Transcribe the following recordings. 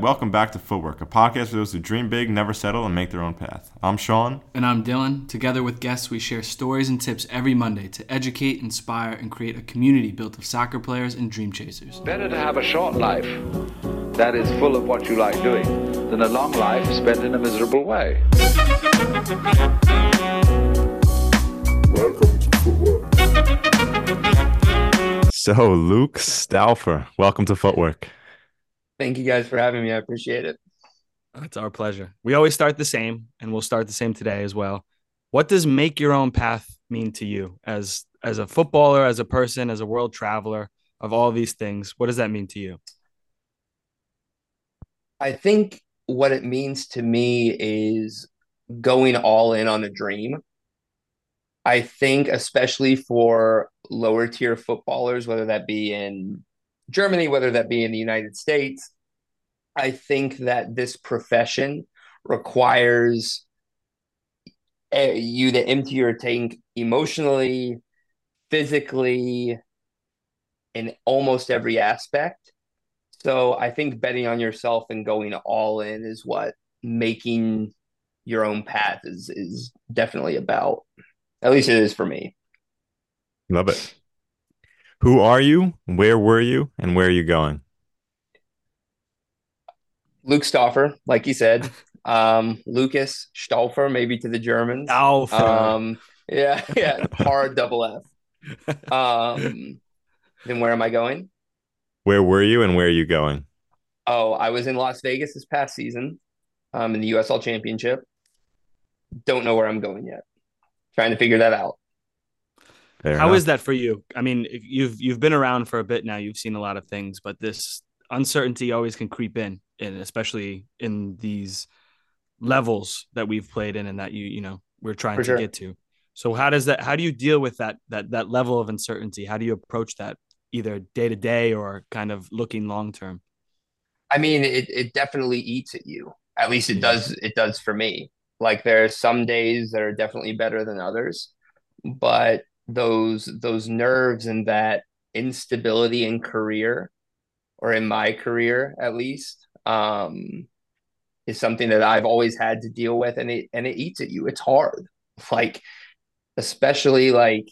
Welcome back to Footwork, a podcast for those who dream big, never settle, and make their own path. I'm Sean. And I'm Dylan. Together with guests, we share stories and tips every Monday to educate, inspire, and create a community built of soccer players and dream chasers. Better to have a short life that is full of what you like doing than a long life spent in a miserable way. Welcome to Footwork. So, Luke Stauffer, welcome to Footwork. Thank you guys for having me. I appreciate it. It's our pleasure. We always start the same, and we'll start the same today as well. What does make your own path mean to you as as a footballer, as a person, as a world traveler of all these things? What does that mean to you? I think what it means to me is going all in on a dream. I think, especially for lower tier footballers, whether that be in Germany, whether that be in the United States, I think that this profession requires you to empty your tank emotionally, physically, in almost every aspect. So I think betting on yourself and going all in is what making your own path is is definitely about. At least it is for me. Love it. Who are you? Where were you? And where are you going? Luke Stauffer, like you said. Um, Lucas Stauffer, maybe to the Germans. Stauffer. Um, yeah, yeah, hard double F. Um, then where am I going? Where were you and where are you going? Oh, I was in Las Vegas this past season, um, in the USL Championship. Don't know where I'm going yet. Trying to figure that out. Fair How enough. is that for you? I mean, you've you've been around for a bit now. You've seen a lot of things, but this uncertainty always can creep in, and especially in these levels that we've played in, and that you you know we're trying for to sure. get to. So how does that? How do you deal with that that that level of uncertainty? How do you approach that, either day to day or kind of looking long term? I mean, it it definitely eats at you. At least it yeah. does. It does for me. Like there are some days that are definitely better than others, but those those nerves and that instability in career or in my career at least um is something that I've always had to deal with and it and it eats at you. It's hard. Like especially like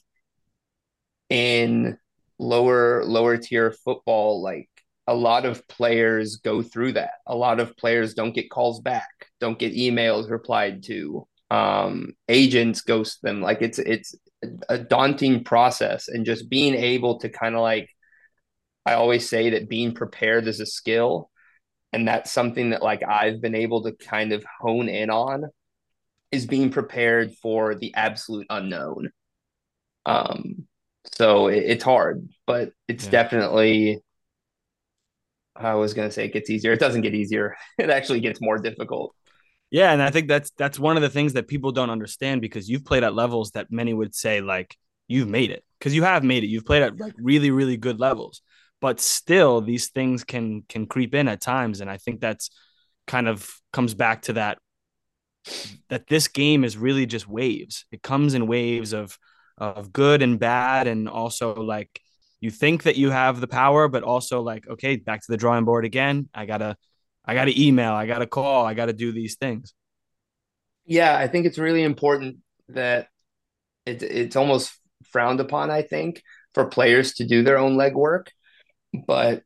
in lower lower tier football like a lot of players go through that. A lot of players don't get calls back don't get emails replied to. Um agents ghost them. Like it's it's a daunting process and just being able to kind of like I always say that being prepared is a skill and that's something that like I've been able to kind of hone in on is being prepared for the absolute unknown. Um so it, it's hard, but it's yeah. definitely I was going to say it gets easier. It doesn't get easier. It actually gets more difficult. Yeah, and I think that's that's one of the things that people don't understand because you've played at levels that many would say like you've made it because you have made it. You've played at like really really good levels, but still these things can can creep in at times, and I think that's kind of comes back to that that this game is really just waves. It comes in waves of of good and bad, and also like you think that you have the power, but also like okay, back to the drawing board again. I gotta I got to email, I got to call, I got to do these things. Yeah, I think it's really important that it, it's almost frowned upon, I think, for players to do their own legwork. But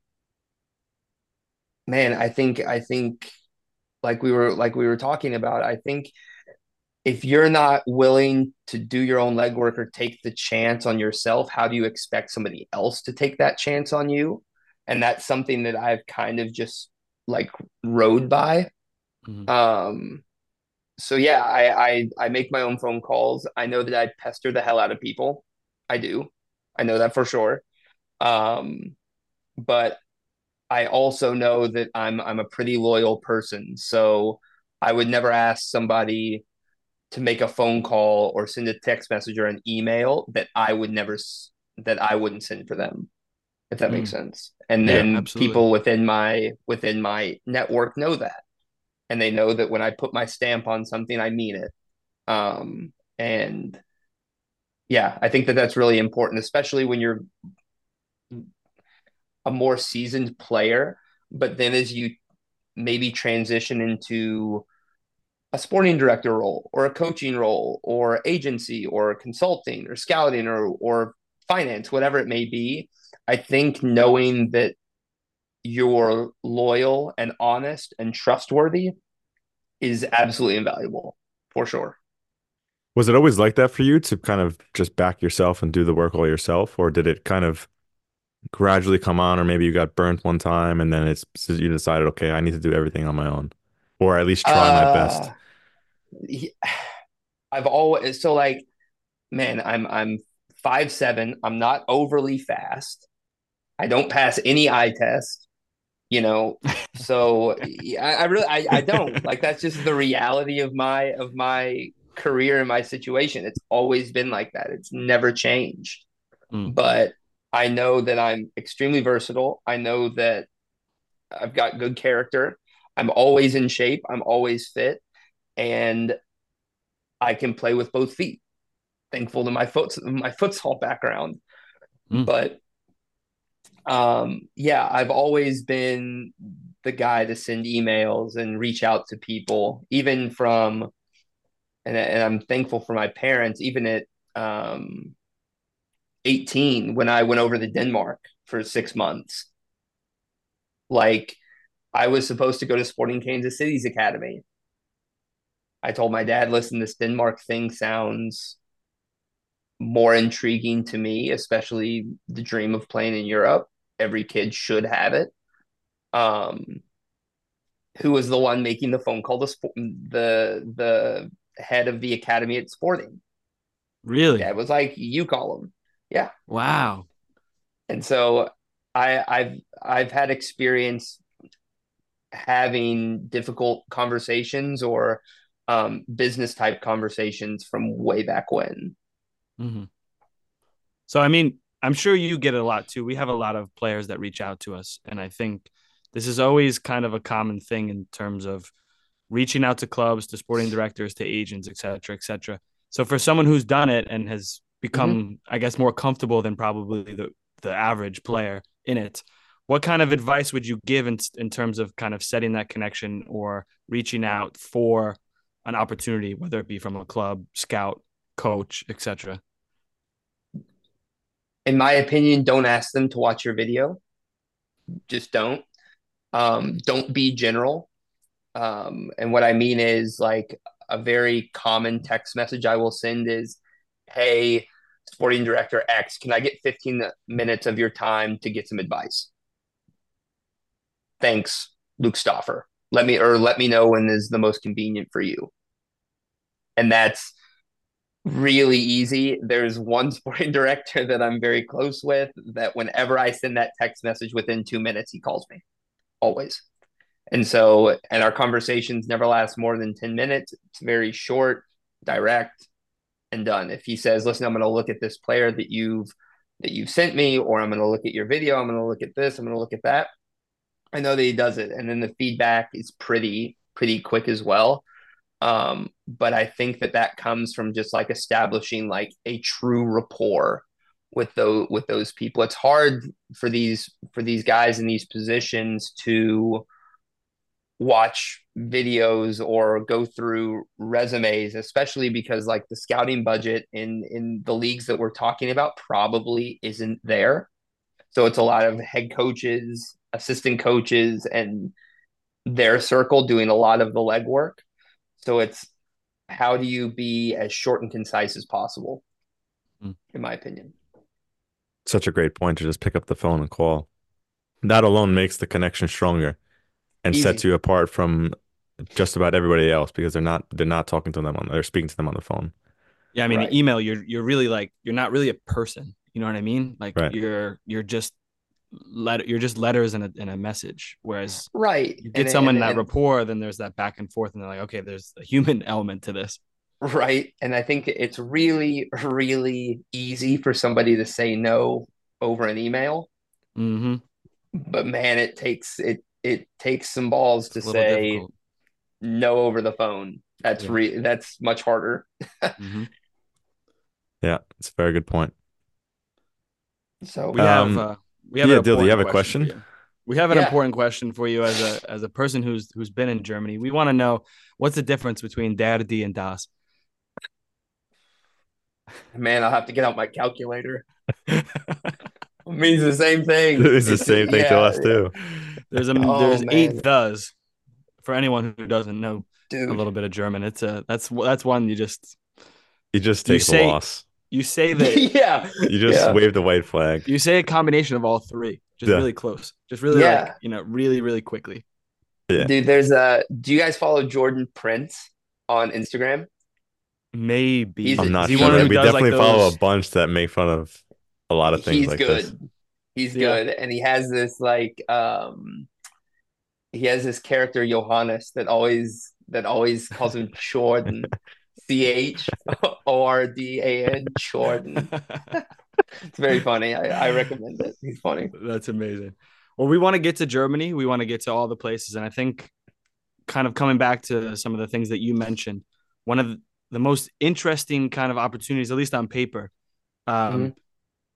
man, I think I think like we were like we were talking about, I think if you're not willing to do your own legwork or take the chance on yourself, how do you expect somebody else to take that chance on you? And that's something that I've kind of just like rode by. Mm-hmm. Um, so yeah, I, I I make my own phone calls. I know that I pester the hell out of people. I do. I know that for sure. Um, but I also know that I'm I'm a pretty loyal person. So I would never ask somebody to make a phone call or send a text message or an email that I would never that I wouldn't send for them if that mm. makes sense. And then yeah, people within my within my network know that. And they know that when I put my stamp on something, I mean it. Um, and yeah, I think that that's really important, especially when you're a more seasoned player. But then as you maybe transition into a sporting director role or a coaching role or agency or consulting or scouting or or finance whatever it may be i think knowing that you're loyal and honest and trustworthy is absolutely invaluable for sure Was it always like that for you to kind of just back yourself and do the work all yourself, or did it kind of gradually come on, or maybe you got burnt one time and then it's you decided, okay, I need to do everything on my own, or at least try my best. uh, i've always so like man i'm i'm five seven i'm not overly fast. I don't pass any eye test you know? So I, I really I, I don't. Like that's just the reality of my of my career and my situation. It's always been like that. It's never changed. Mm. but i know that i'm extremely versatile. I know that i've got good character. I'm always in shape. I'm always fit. And i can play with both feet thankful to my foot my futsal background Mm. but um yeah i've always been the guy to send emails and reach out to people even from and, and i'm thankful for my parents even at um 18 when i went over to denmark for six months. Like i was supposed to go to sporting kansas city's academy. I told my dad listen this denmark thing sounds more intriguing to me, especially the dream of playing in Europe. Every kid should have it. Um, who was the one making the phone call The the the head of the academy at Sporting? Really? Yeah, it was like you call him. Yeah, Wow. and so I I've I've had experience having difficult conversations or um, business type conversations from way back when. Hmm So, I mean, I'm sure you get it a lot too. We have a lot of players that reach out to us. And I think this is always kind of a common thing in terms of reaching out to clubs, to sporting directors, to agents, et cetera, et cetera. So, for someone who's done it and has become, I guess, more comfortable than probably the, the average player in it, what kind of advice would you give in, in terms of kind of setting that connection or reaching out for an opportunity, whether it be from a club, scout, coach, et cetera? In my opinion, don't ask them to watch your video. Just don't. Um, don't be general. Um, and what I mean is like a very common text message I will send is, Hey, sporting director X, can I get 15 minutes of your time to get some advice? Thanks, Luke Stauffer. Let me or let me know when is the most convenient for you. And that's really easy. There's one sporting director that I'm very close with that whenever I send that text message within two minutes, he calls me always. And so, and our conversations never last more than 10 minutes. It's very short, direct, and done. If he says, listen, I'm going to look at this player that you've that you've sent me, or I'm going to look at your video, I'm going to look at this, I'm going to look at that. I know that he does it. And then the feedback is pretty, pretty quick as well. Um, but I think that that comes from just like establishing like a true rapport with those with those people. It's hard for these for these guys in these positions to watch videos or go through resumes, especially because like the scouting budget in in the leagues that we're talking about probably isn't there. So it's a lot of head coaches, assistant coaches, and their circle doing a lot of the legwork. So it's how do you be as short and concise as possible, Mm. in my opinion. Such a great point to just pick up the phone and call. That alone makes the connection stronger and Easy. sets you apart from just about everybody else because they're not they're not talking to them on they're speaking to them on the phone. Yeah, I mean, Right. email you're you're really like you're not really a person. You know what I mean? Like Right. you're you're just let you're just letters and a and a message. Whereas Right. you get And- someone and- that rapport, then there's that back and forth, and they're like, okay, there's a human element to this. Right. And I think it's really, really easy for somebody to say no over an email. Mm-hmm. But man, it takes it it takes some balls to It's a little say difficult. no over the phone. That's Yeah. re that's much harder. Mhm. Yeah, it's a very good point. So We have Um, uh, we have yeah, an Dill, do you important have a for you. We have an Yeah. important question for you as a as a person who's who's been in Germany. We want to know what's the difference between Derdi and Das. Man, I'll have to get out my calculator. It means the same thing. It's the same thing to us too. There's a Oh, there's eight man. thes for anyone who doesn't know Dude. a little bit of German. It's a that's that's one you just You just You take the say- loss. You say that yeah. You just Yeah. wave the white flag. you say a combination of all three, just Yeah. really close, just really Yeah. like you know really really quickly. Yeah. Dude, there's a do you guys follow Jordan Prince on Instagram? Maybe He's- I'm not sure. one who we does, like, definitely follow a bunch that make fun of a lot of things He's like good. this. He's Yeah. good. And he has this like um he has this character Johannes that always that always calls him Jordan. C H O R D A N Jordan. It's very funny. I, I recommend it. He's funny. That's amazing. Well, we want to get to Germany. We want to get to all the places. And I think, kind of coming back to some of the things that you mentioned, one of the most interesting kind of opportunities, at least on paper, um, Mhm.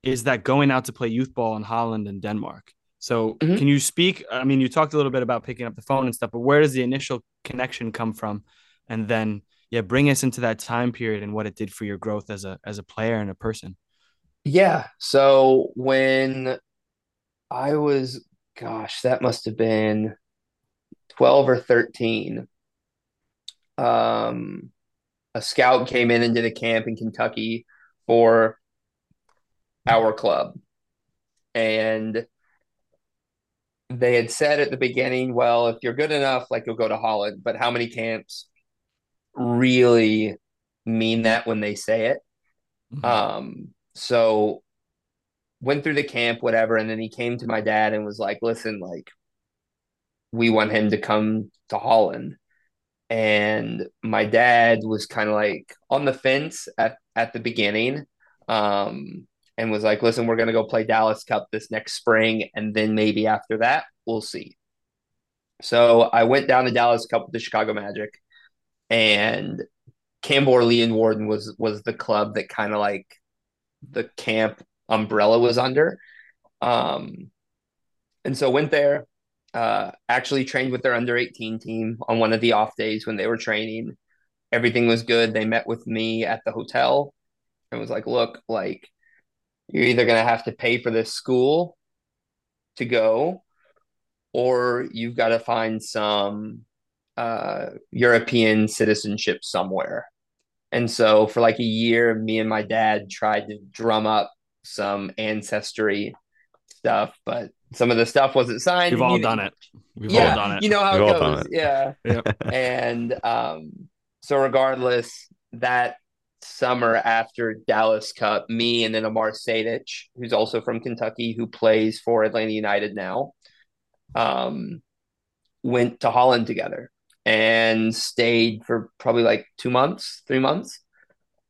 is that going out to play youth ball in Holland and Denmark. So, Mhm. can you speak? I mean, you talked a little bit about picking up the phone and stuff, but where does the initial connection come from? And then, yeah, bring us into that time period and what it did for your growth as a as a player and a person. Yeah. So when I was, gosh, that must have been 12 or 13. Um, a scout came in and did a camp in Kentucky for our club. And they had said at the beginning, well, if you're good enough, like you'll go to Holland, but how many camps really mean that when they say it? Um, so went through the camp, whatever, and then he came to my dad and was like, listen, like we want him to come to Holland. And my dad was kind of like on the fence at, at the beginning. Um, and was like, listen, we're gonna go play Dallas Cup this next spring, and then maybe after that, we'll see. So I went down to Dallas Cup with the Chicago Magic, and Leeuwarden was was the club that kind of like the camp umbrella was under. Um, and so went there, uh, actually trained with their under 18 team on one of the off days when they were training. Everything was good. They met with me at the hotel and was like, look, like you're either going to have to pay for this school to go, or you've got to find some uh, European citizenship somewhere. And so for like a year, me and my dad tried to drum up some ancestry stuff, but some of the stuff wasn't signed. We've all You- done it. We've yeah, all done it. you know how We've it goes. it. Yeah. Yep. And um, so regardless, that summer after Dallas Cup, me and then Amar Sejdič, who's also from Kentucky, who plays for Atlanta United now, um, went to Holland together and stayed for probably like two months, three months.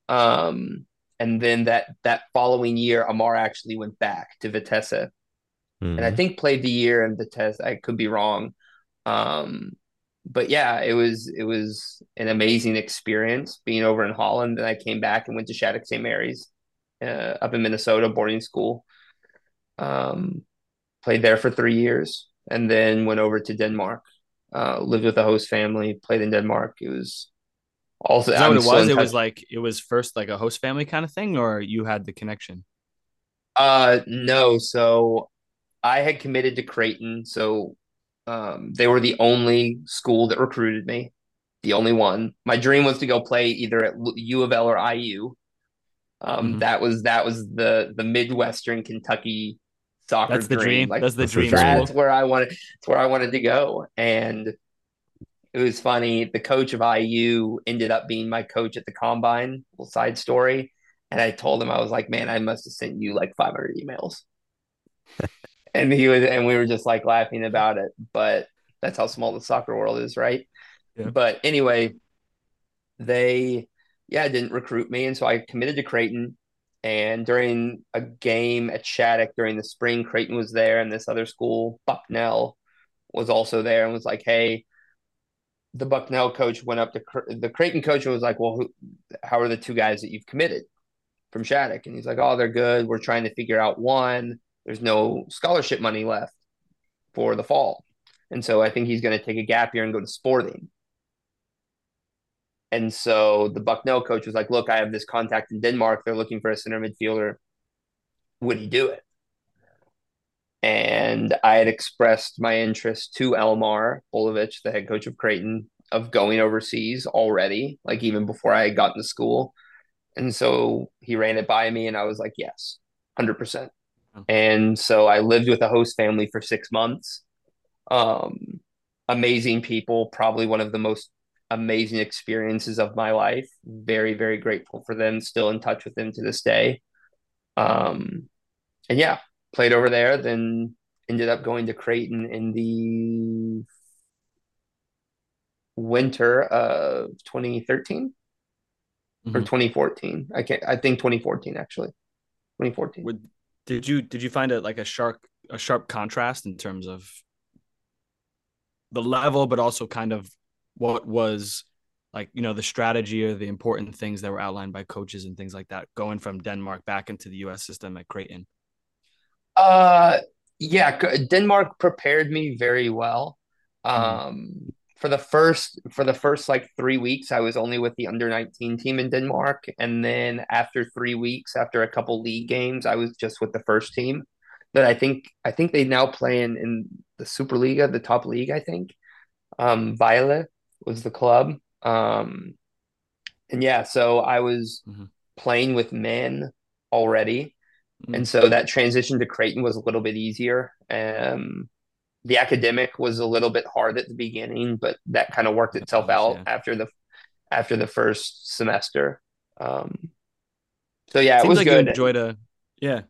Um, and then that that following year, Amar actually went back to Vitesse and I Mhm. think played the year in Vitesse. I could be wrong. Um, but yeah, it was it was an amazing experience being over in Holland. Then I came back and went to Shattuck St. Mary's uh, up in Minnesota boarding school. Um, played there for three years, and then went over to Denmark. Uh, lived with a host family. Played in Denmark. It was also Is that I'm what it was? It was like it was first like a host family kind of thing, or you had the connection. Uh, no. So I had committed to Creighton, so um, they were the only school that recruited me, the only one. My dream was to go play either at U of L or IU. Um, Mhm. that was that was the the Midwestern Kentucky soccer That's the dream. Like That's the dream. dream. school. that's where I wanted. That's where I wanted to go, and it was funny. The coach of IU ended up being my coach at the combine. Little side story. And I told him I was like, man, I must have sent you like 500 emails. and he was, and we were just like laughing about it. But that's how small the soccer world is, right? Yeah. But anyway, they, yeah, didn't recruit me, and so I committed to Creighton. And during a game at Shattuck during the spring, Creighton was there, and this other school, Bucknell, was also there, and was like, "Hey." The Bucknell coach went up to the Creighton coach and was like, "Well, who, how are the two guys that you've committed from Shattuck?" And he's like, "Oh, they're good. We're trying to figure out one. There's no scholarship money left." for the fall. And so I think he's going to take a gap year and go to sporting. And so the Bucknell coach was like, look, I have this contact in Denmark. They're looking for a center midfielder. Would he do it? And I had expressed my interest to Elmar Bolowich, the head coach of Creighton, of going overseas already, like even before I had gotten to school. And so he ran it by me, and I was like, yes, 100%. And so I lived with a host family for six months. Um, amazing people, probably one of the most amazing experiences of my life. Very, very grateful for them. Still in touch with them to this day. Um, and yeah, played over there. Then ended up going to Creighton in the winter of 2013 mm-hmm. or 2014. I can't. I think 2014 actually. 2014. Would, did you did you find it like a sharp a sharp contrast in terms of the level, but also kind of what was like you know the strategy or the important things that were outlined by coaches and things like that going from Denmark back into the US system at Creighton? Uh yeah, Denmark prepared me very well. Mm-hmm. Um for the first for the first like 3 weeks I was only with the under 19 team in Denmark and then after 3 weeks after a couple league games I was just with the first team that I think I think they now play in in the Superliga, the top league I think. Um Vejle was the club. Um, and yeah, so I was mm-hmm. playing with men already. Mm-hmm. And so that transition to Creighton was a little bit easier. Um, the academic was a little bit hard at the beginning, but that kind of worked itself out yeah. after the after the first semester. Um, so yeah, it, it was like good. You enjoyed a yeah.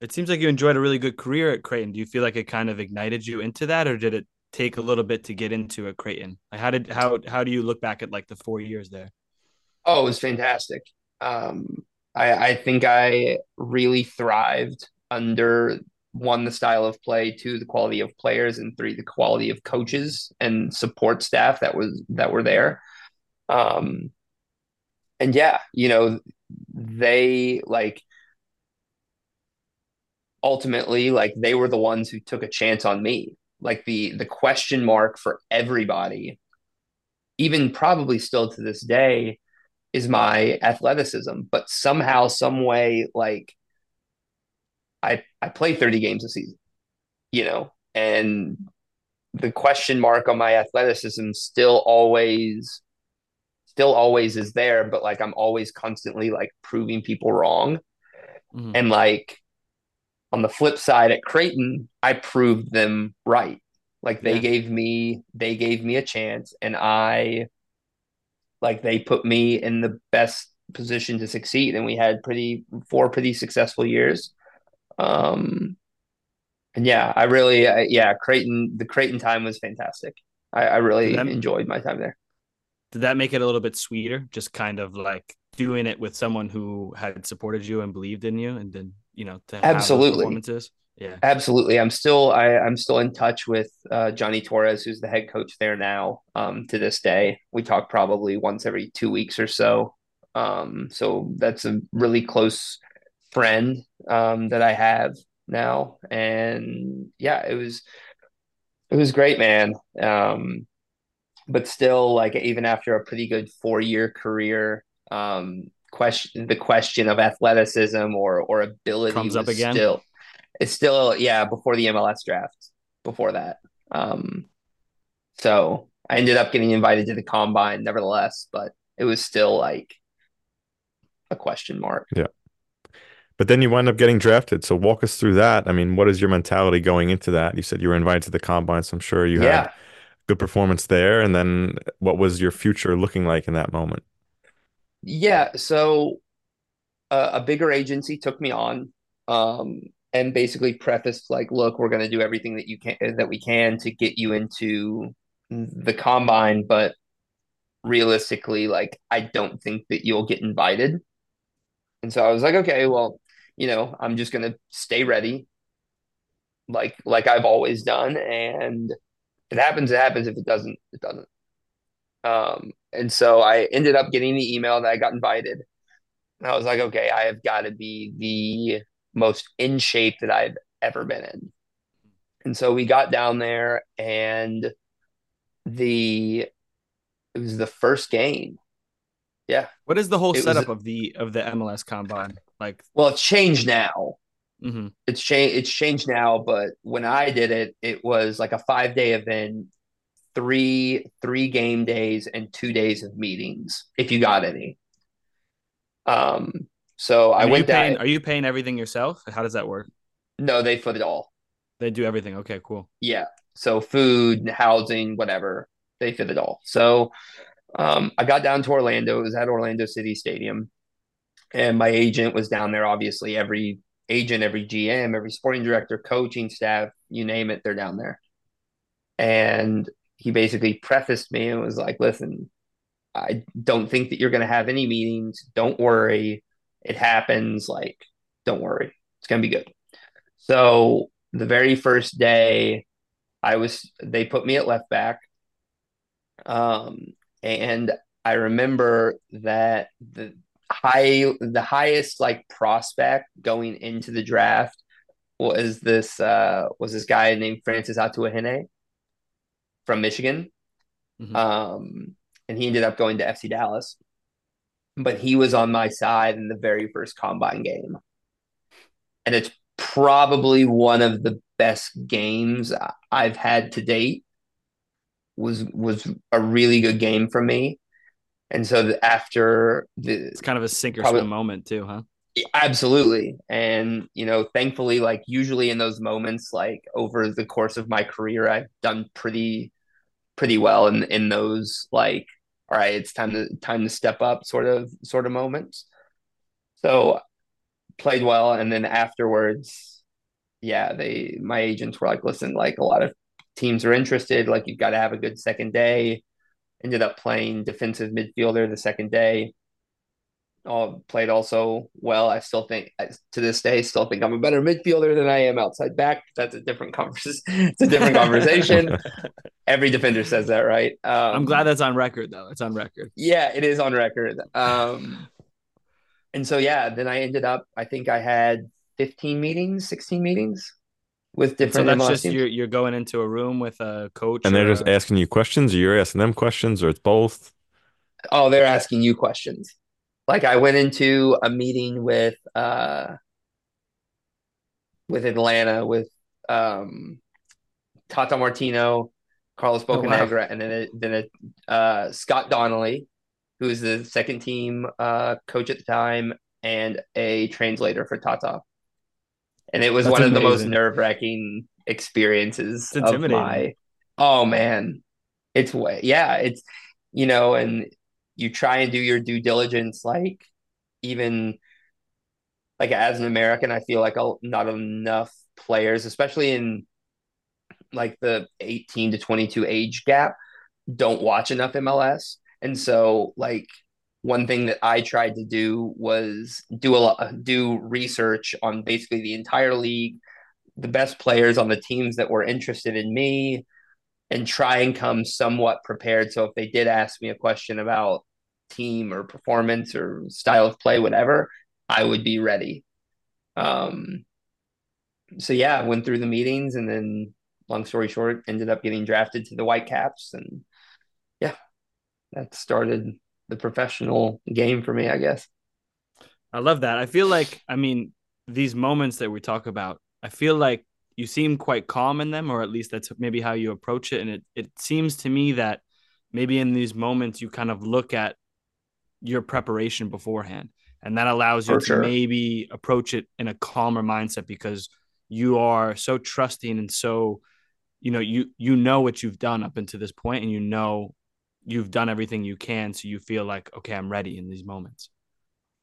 It seems like you enjoyed a really good career at Creighton. Do you feel like it kind of ignited you into that, or did it take a little bit to get into a Creighton? Like how did how how do you look back at like the four years there? Oh, it was fantastic. Um, I I think I really thrived under one the style of play, two the quality of players, and three the quality of coaches and support staff that was that were there. Um, and yeah, you know, they like ultimately like they were the ones who took a chance on me like the the question mark for everybody even probably still to this day is my athleticism. But somehow some way like i i play 30 games a season you know? And the question mark on my athleticism still always still always is there but like i'm always constantly like proving people wrong. Mm-hmm. and like on the flip side at Creighton, I proved them right. Like they yeah. gave me they gave me a chance and I like they put me in the best position to succeed and we had pretty four pretty successful years. Um and yeah, I really uh, yeah, Creighton the Creighton time was fantastic. I, I really that, enjoyed my time there. Did that make it a little bit sweeter? Just kind of like doing it with someone who had supported you and believed in you and then you know to absolutely performances. Yeah, absolutely. I'm still I, I'm still in touch with uh, Johnny Torres, who's the head coach there now. Um, to this day, we talk probably once every two weeks or so. Um, so that's a really close friend um, that I have now, and yeah, it was it was great, man. Um, but still, like even after a pretty good four year career, um, question the question of athleticism or or ability comes up again. Still, it's still yeah before the MLS draft. Before that, um, so I ended up getting invited to the combine, nevertheless, but it was still like a question mark. Yeah. But then you wind up getting drafted. So walk us through that. I mean, what is your mentality going into that? You said you were invited to the combine, so I'm sure you yeah. had good performance there. And then what was your future looking like in that moment? Yeah, so a bigger agency took me on um, and basically prefaced like, "Look, we're going to do everything that you can that we can to get you into the combine, but realistically, like, I don't think that you'll get invited." And so I was like, "Okay, well, you know, I'm just going to stay ready, like like I've always done, and it happens, it happens. If it doesn't, it doesn't." Um, and so I ended up getting the email that I got invited. And I was like, okay, I have got to be the most in shape that I've ever been in. And so we got down there and the it was the first game. Yeah. What is the whole It setup a- of the of the MLS combine? Like, Well, it's changed now. mhm. It's changed it's changed now, but when I did it, it was like a five day event, three three game days and two days of meetings, if you got any. Um so I went down Are you paying everything yourself? How does that work? no, they foot it all. They do everything. Okay, cool. Yeah. So food, housing, whatever, they fit it all. So um, I got down to Orlando. It was at Orlando City Stadium. And my agent was down there, obviously. Every agent, every GM, every sporting director, coaching staff, you name it, they're down there. And he basically prefaced me and was like, listen, I don't think that you're going to have any meetings. Don't worry. It happens. Like, don't worry. It's going to be good. So the very first day, I was they put me at left back. Um, and I remember that the high the highest like prospect going into the draft was this uh was this guy named Francis Atuahene from Michigan. Mhm. Um, and he ended up going to FC Dallas. But he was on my side in the very first combine game. And it's probably one of the best games I've had to date. Was was a really good game for me. And so the, after the It's kind of a sink or Probably- swim moment too, huh? Absolutely. And, you know, thankfully, like usually in those moments, like over the course of my career, I've done pretty, pretty well in, in those like, all right, it's time to time to step up sort of sort of moments. So played well. And then afterwards, yeah, they my agents were like, listen, like a lot of teams are interested, like you've got to have a good second day. Ended up playing defensive midfielder the second day all played also well. I still think I- to this day, still think I'm a better midfielder than I am outside back. That's a different conversation. it's a different conversation. Every defender says that, right? Um, I'm glad that's on record though. It's on record. Yeah, it is on record. Um, and so yeah, then I ended up. I think I had 15 meetings, 16 meetings with different. So different that's MLS just teams. you're you're going into a room with a coach And they're just a- asking you questions, or you're asking them questions, or it's both. Oh, they're asking you questions. Like I went into a meeting with uh with Atlanta with um Tata Martino, Carlos Oh, wow. Bocanegra, and then it, then it, uh Scott Donnelly, who's the second team uh coach at the time and a translator for Tata. And it was That's one of the most nerve-wracking experiences of my oh man. It's way yeah, it's you know, and you try and do your due diligence like even like as an American, I feel like not enough players, especially in like the 18 to 22 age gap, don't watch enough MLS. And so like one thing that I tried to do was do a lot, do research on basically the entire league, the best players on the teams that were interested in me, and try and come somewhat prepared. So if they did ask me a question about team or performance or style of play, whatever, I would be ready. Um, so yeah, went through the meetings and then long story short, ended up getting drafted to the Whitecaps and yeah, that started the professional game for me, I guess. I love that. I feel like, I mean, these moments that we talk about, I feel like you seem quite calm in them, or at least that's maybe how you approach it. And it, it seems to me that maybe in these moments you kind of look at your preparation beforehand, and that allows you For to sure. maybe approach it in a calmer mindset because you are so trusting and so, you know, you you know what you've done up until this point, and you know you've done everything you can, so you feel like okay, I'm ready in these moments.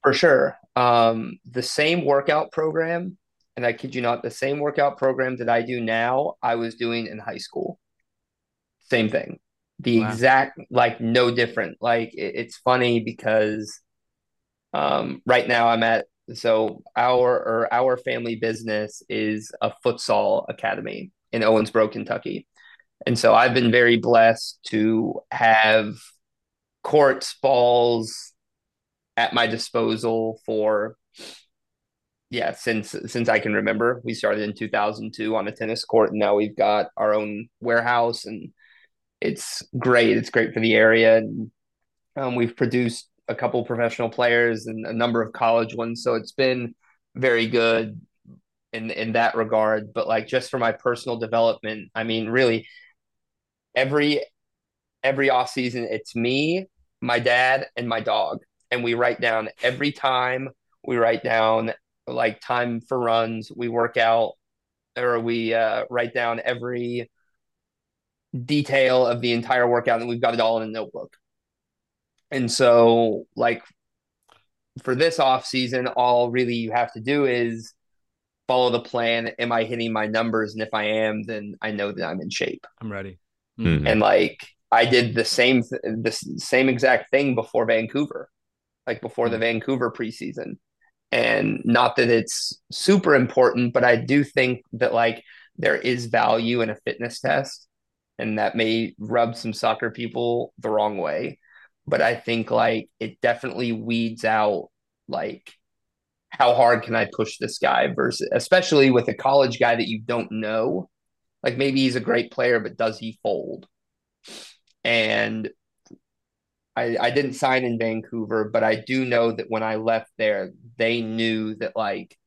For sure. Um, the same workout program, and I kid you not, the same workout program that I do now, I was doing in high school. Same thing. The Wow. exact, like, no different. Like, it, it's funny because um, right now I'm at, so our or our family business is a futsal academy in Owensboro, Kentucky. And so I've been very blessed to have courts, balls, at my disposal for yeah, since since I can remember. We started in 2002 on a tennis court, and now we've got our own warehouse, and it's great. It's great for the area, and um, we've produced a couple professional players and a number of college ones, so it's been very good in in that regard. But like just for my personal development, I mean, really, every every off season, it's me, my dad, and my dog, and we write down every time. We write down like time for runs. We work out or we uh, write down every detail of the entire workout and we've got it all in a notebook. And so like for this off season, all really you have to do is follow the plan. Am I hitting my numbers? And if I am, then I know that I'm in shape. I'm ready. Mhm. And like I did the same th- the same exact thing before Vancouver, like before the Vancouver preseason. And not that it's super important, but I do think that like there is value in a fitness test, and that may rub some soccer people the wrong way. But I think like it definitely weeds out like how hard can I push this guy versus especially with a college guy that you don't know. Like maybe he's a great player, but does he fold? And I, I didn't sign in Vancouver, but I do know that when I left there, they knew that like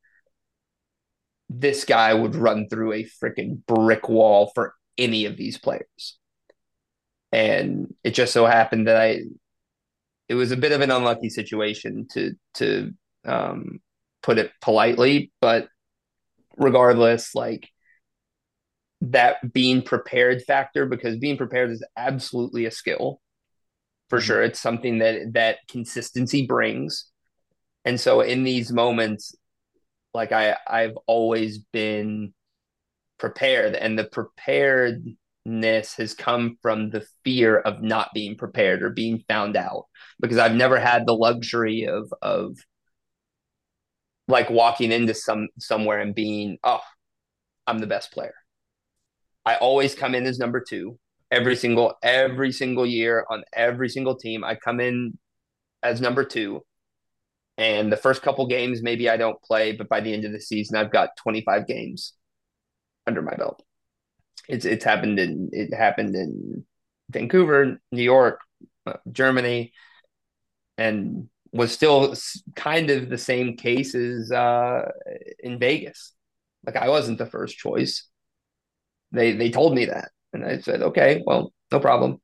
this guy would run through a freaking brick wall for any of these players. And it just so happened that I it was a bit of an unlucky situation to to um, put it politely, but regardless, like that being prepared factor because being prepared is absolutely a skill for sure. It's something that that consistency brings. And so in these moments like i i've always been prepared and the preparedness has come from the fear of not being prepared or being found out because i've never had the luxury of of like walking into some somewhere and being oh i'm the best player I always come in as number two every single every single year on every single team. I come in as number two, and the first couple games maybe I don't play, but by the end of the season I've got 25 games under my belt. It's it's happened in it happened in Vancouver, New York, uh, Germany, and was still kind of the same case as uh, in Vegas. Like I wasn't the first choice. They they told me that, and I said, okay, well, no problem.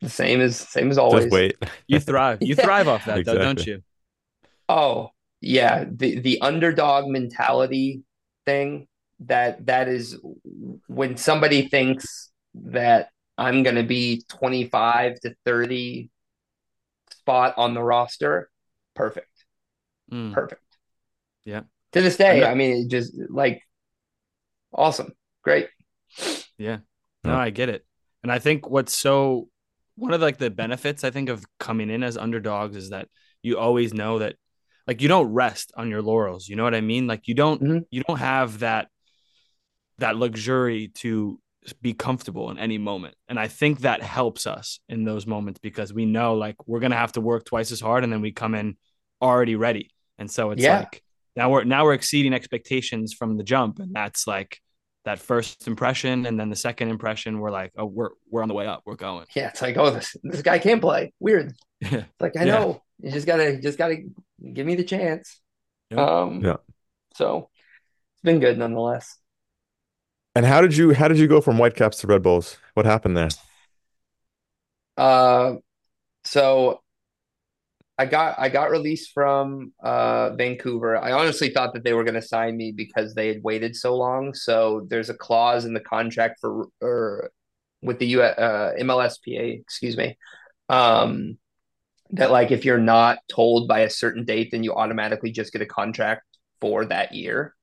The same as same as always. Just wait. You thrive. You thrive off that, though, don't you? Oh yeah, the the underdog mentality thing that that is when somebody thinks that I'm going to be 25 to 30 spot on the roster, perfect, Mm. perfect. Yeah. To this day, And I mean, it just like awesome, great. Yeah. Yeah. No, I get it. And I think what's so one of like the benefits I think of coming in as underdogs is that you always know that like you don't rest on your laurels. You know what I mean? Like you don't Mhm. you don't have that that luxury to be comfortable in any moment. And I think that helps us in those moments because we know like we're gonna have to work twice as hard and then we come in already ready. And so it's Yeah. like now we're now we're exceeding expectations from the jump. And that's like that first impression and then the second impression we're like oh we're we're on the way up we're going Yeah, it's like, oh, this this guy can't play. Weird. yeah It's like I Yeah. know. You just gotta just gotta give me the chance. Yep. Um Yeah. so it's been good nonetheless. And how did you how did you go from Whitecaps to Red Bulls? What happened there? Uh so I got I got released from uh Vancouver. I honestly thought that they were gonna sign me because they had waited so long. So there's a clause in the contract for or with the U uh MLSPA, excuse me. Um that like if you're not told by a certain date, then you automatically just get a contract for that year.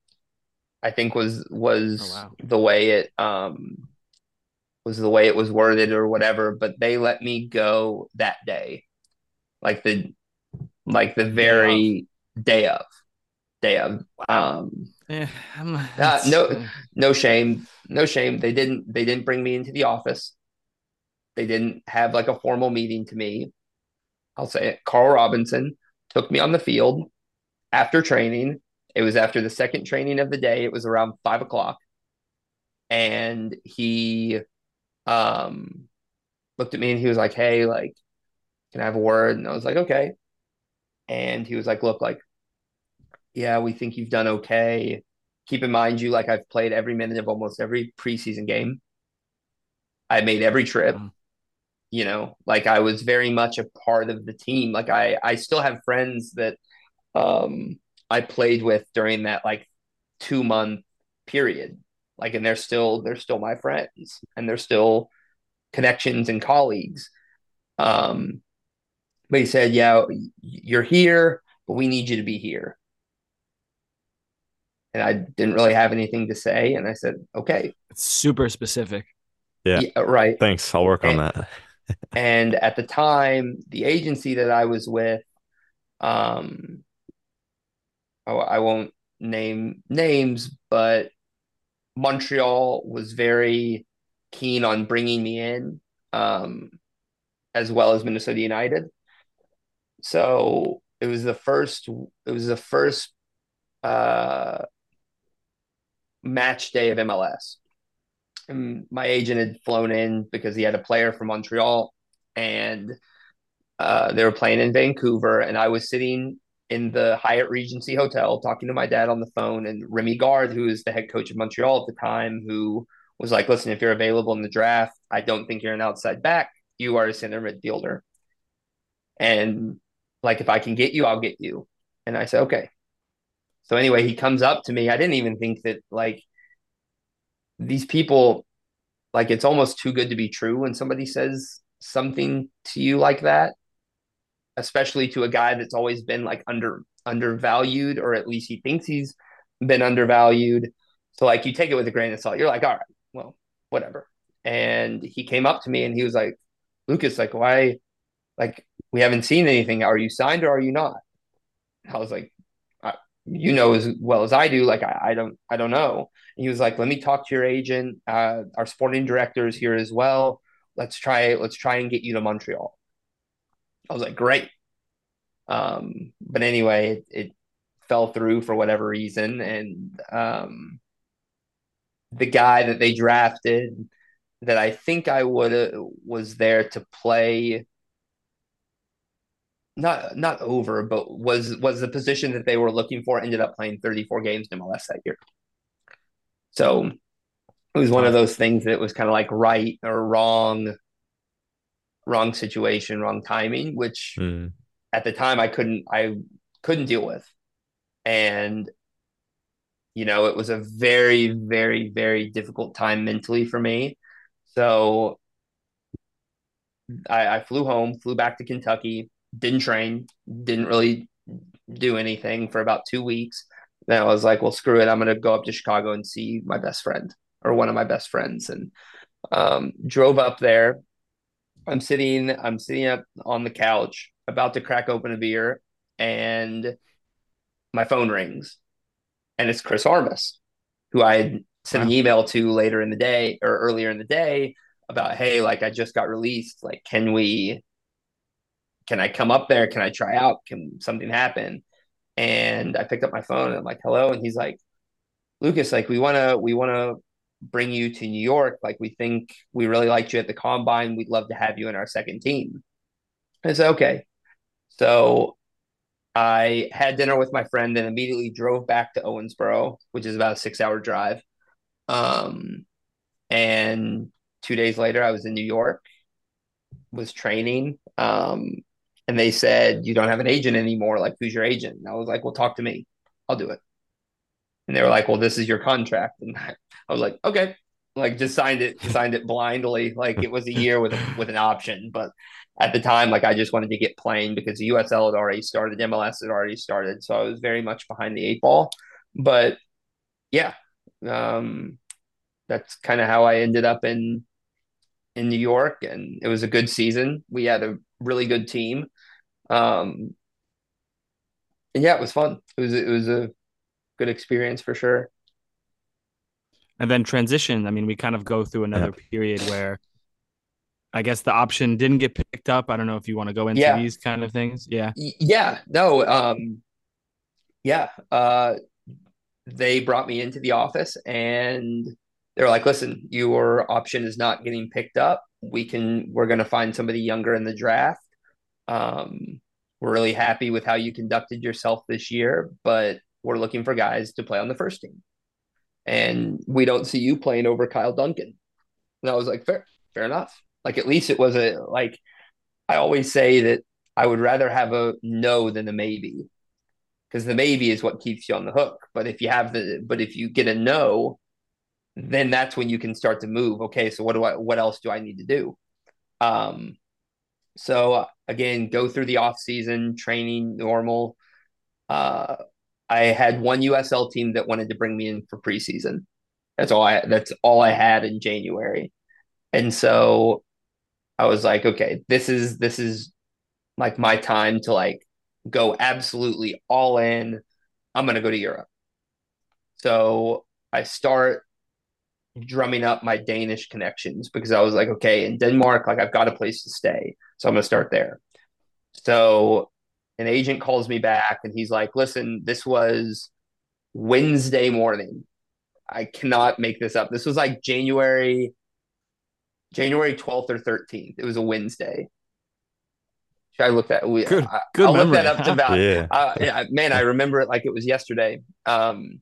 I think was was Oh, wow. the way it um was the way it was worded or whatever, but they let me go that day. Like the like the very day of. Day of. Um yeah uh, no no shame. No shame. They didn't they didn't bring me into the office. They didn't have like a formal meeting to me. I'll say it. Carl Robinson took me on the field after training It was after the second training of the day. It was around five o'clock. And he um looked at me and he was like, Hey, like, can I have a word? And I was like, Okay. And he was like, Look, like, yeah, we think you've done okay. Keep in mind, you like I've played every minute of almost every preseason game. I made every trip. Mhm. You know, like I was very much a part of the team. Like I, I still have friends that um I played with during that like two month period. Like, and they're still they're still my friends, and they're still connections and colleagues. Um, but he said, "Yeah, you're here, but we need you to be here." And I didn't really have anything to say, and I said, "Okay, It's super specific. Yeah. yeah, right." Thanks. I'll work on that. And at the time, the agency that I was with, um, oh, I won't name names, but Montreal was very keen on bringing me in, um, as well as Minnesota United. So it was the first, it was the first uh, match day of MLS. And my agent had flown in because he had a player from Montreal, and uh, they were playing in Vancouver, and I was sitting in the Hyatt Regency Hotel talking to my dad on the phone, and Rémi Garde, who is the head coach of Montreal at the time, who was like, "Listen, if you're available in the draft, I don't think you're an outside back. You are a center midfielder, and like if I can get you, I'll get you." And I said, "Okay." So anyway, he comes up to me. I didn't even think that like these people, like it's almost too good to be true when somebody says something to you like that especially to a guy that's always been like under undervalued or at least he thinks he's been undervalued. So like you take it with a grain of salt. You're like all right well whatever. And he came up to me and he was like lucas like why like we haven't seen anything. Are you signed or are you not? I was like I, you know as well as i do like I, I don't i don't know. And he was like let me talk to your agent. Uh, our sporting director is here as well. Let's try let's try and get you to montreal I was like, great. Um, but anyway, it, it fell through for whatever reason. And um, the guy that they drafted that I think I would was there to play not not over, but was was the position that they were looking for, ended up playing 34 games in MLS that year. So it was one of those things that was kind of like right or wrong wrong situation, wrong timing, which Mm. at the time I couldn't I couldn't deal with. And you know, it was a very, very, very difficult time mentally for me. So I, I flew home, flew back to Kentucky, didn't train, didn't really do anything for about two weeks. Then I was like, well, screw it. I'm going to go up to Chicago and see my best friend or one of my best friends. And um, drove up there. I'm sitting, I'm sitting up on the couch, about to crack open a beer, and my phone rings. And it's Chris Armas, who I had sent an email to later in the day or earlier in the day about, hey, like I just got released. Like, can we, can I come up there? Can I try out? Can something happen? And I picked up my phone and I'm like, hello. And he's like, Lucas, like we want to, we want to bring you to New York. Like we think we really liked you at the combine. We'd love to have you in our second team. I said, okay. So I had dinner with my friend and immediately drove back to Owensboro, which is about a six hour drive. Um, and two days later, I was in New York, was training. Um, and they said, You don't have an agent anymore. Like, who's your agent? And I was like, Well, talk to me. I'll do it. And they were like, Well, this is your contract. And I was like, Okay. Like just signed it, signed it blindly. Like it was a year with with an option. But at the time, like I just wanted to get playing because the USL had already started, MLS had already started. So I was very much behind the eight ball. But yeah, um, that's kind of how I ended up in in New York, and it was a good season. We had a really good team. Um, and yeah, it was fun. It was it was a good experience for sure. And then transition. I mean, we kind of go through another period where I guess the option didn't get picked up. I don't know if you want to go into Yeah. these kind of things. Yeah. Yeah, no, um, yeah. Uh, they brought me into the office and they're like, listen, your option is not getting picked up. We can, we're going to find somebody younger in the draft. Um, we're really happy with how you conducted yourself this year, but we're looking for guys to play on the first team. And we don't see you playing over Kyle Duncan. And I was like, fair, fair enough. Like at least it was a like I always say that I would rather have a no than a maybe. Because the maybe is what keeps you on the hook. But if you have the but if you get a no, then that's when you can start to move. Okay, so what do I what else do I need to do? Um so again, go through the off season training normal. Uh I had one USL team that wanted to bring me in for preseason. That's all I that's all I had in January. And so I was like, okay, this is this is like my time to like go absolutely all in. I'm going to go to Europe. So I start drumming up my Danish connections because I was like, okay, in Denmark, like I've got a place to stay. So I'm going to start there. So an agent calls me back and he's like, listen, this was Wednesday morning. I cannot make this up. This was like January, January 12th or 13th. It was a Wednesday. Should I look that? We, Good, I, good I'll look that up to about. Yeah. Uh, yeah, man, I remember it like it was yesterday. Um,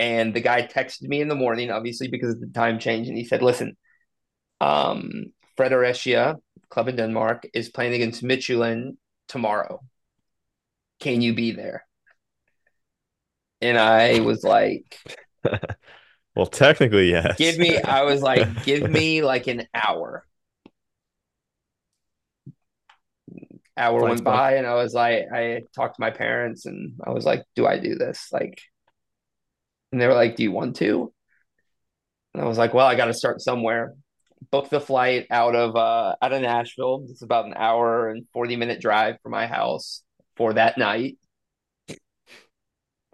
and the guy texted me in the morning, obviously because of the time change, and he said, "Listen, um, Fredericia club in Denmark is playing against Midtjylland tomorrow. Can you be there?" And I was like, Well, technically, yes. "Give me." I was like, "Give me like an hour." Hour went by, and I was like, I talked to my parents, and I was like, "Do I do this?" Like, and they were like, "Do you want to?" And I was like, "Well, I got to start somewhere." Booked the flight out of uh out of Nashville. It's about an hour and 40 minute drive from my house for that night.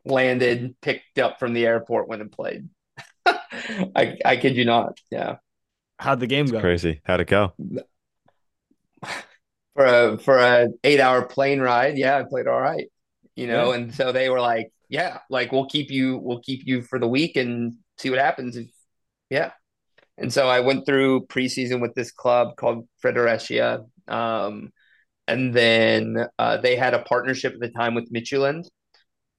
Landed, picked up from the airport, went and played. I I kid you not. Yeah. How'd the game go? Crazy. How'd it go? For a for a eight hour plane ride, yeah, I played all right. You know, and so they were like, Yeah, like we'll keep you we'll keep you for the week and see what happens if yeah. And so I went through preseason with this club called Fredericia. Um, and then uh, they had a partnership at the time with Midtjylland.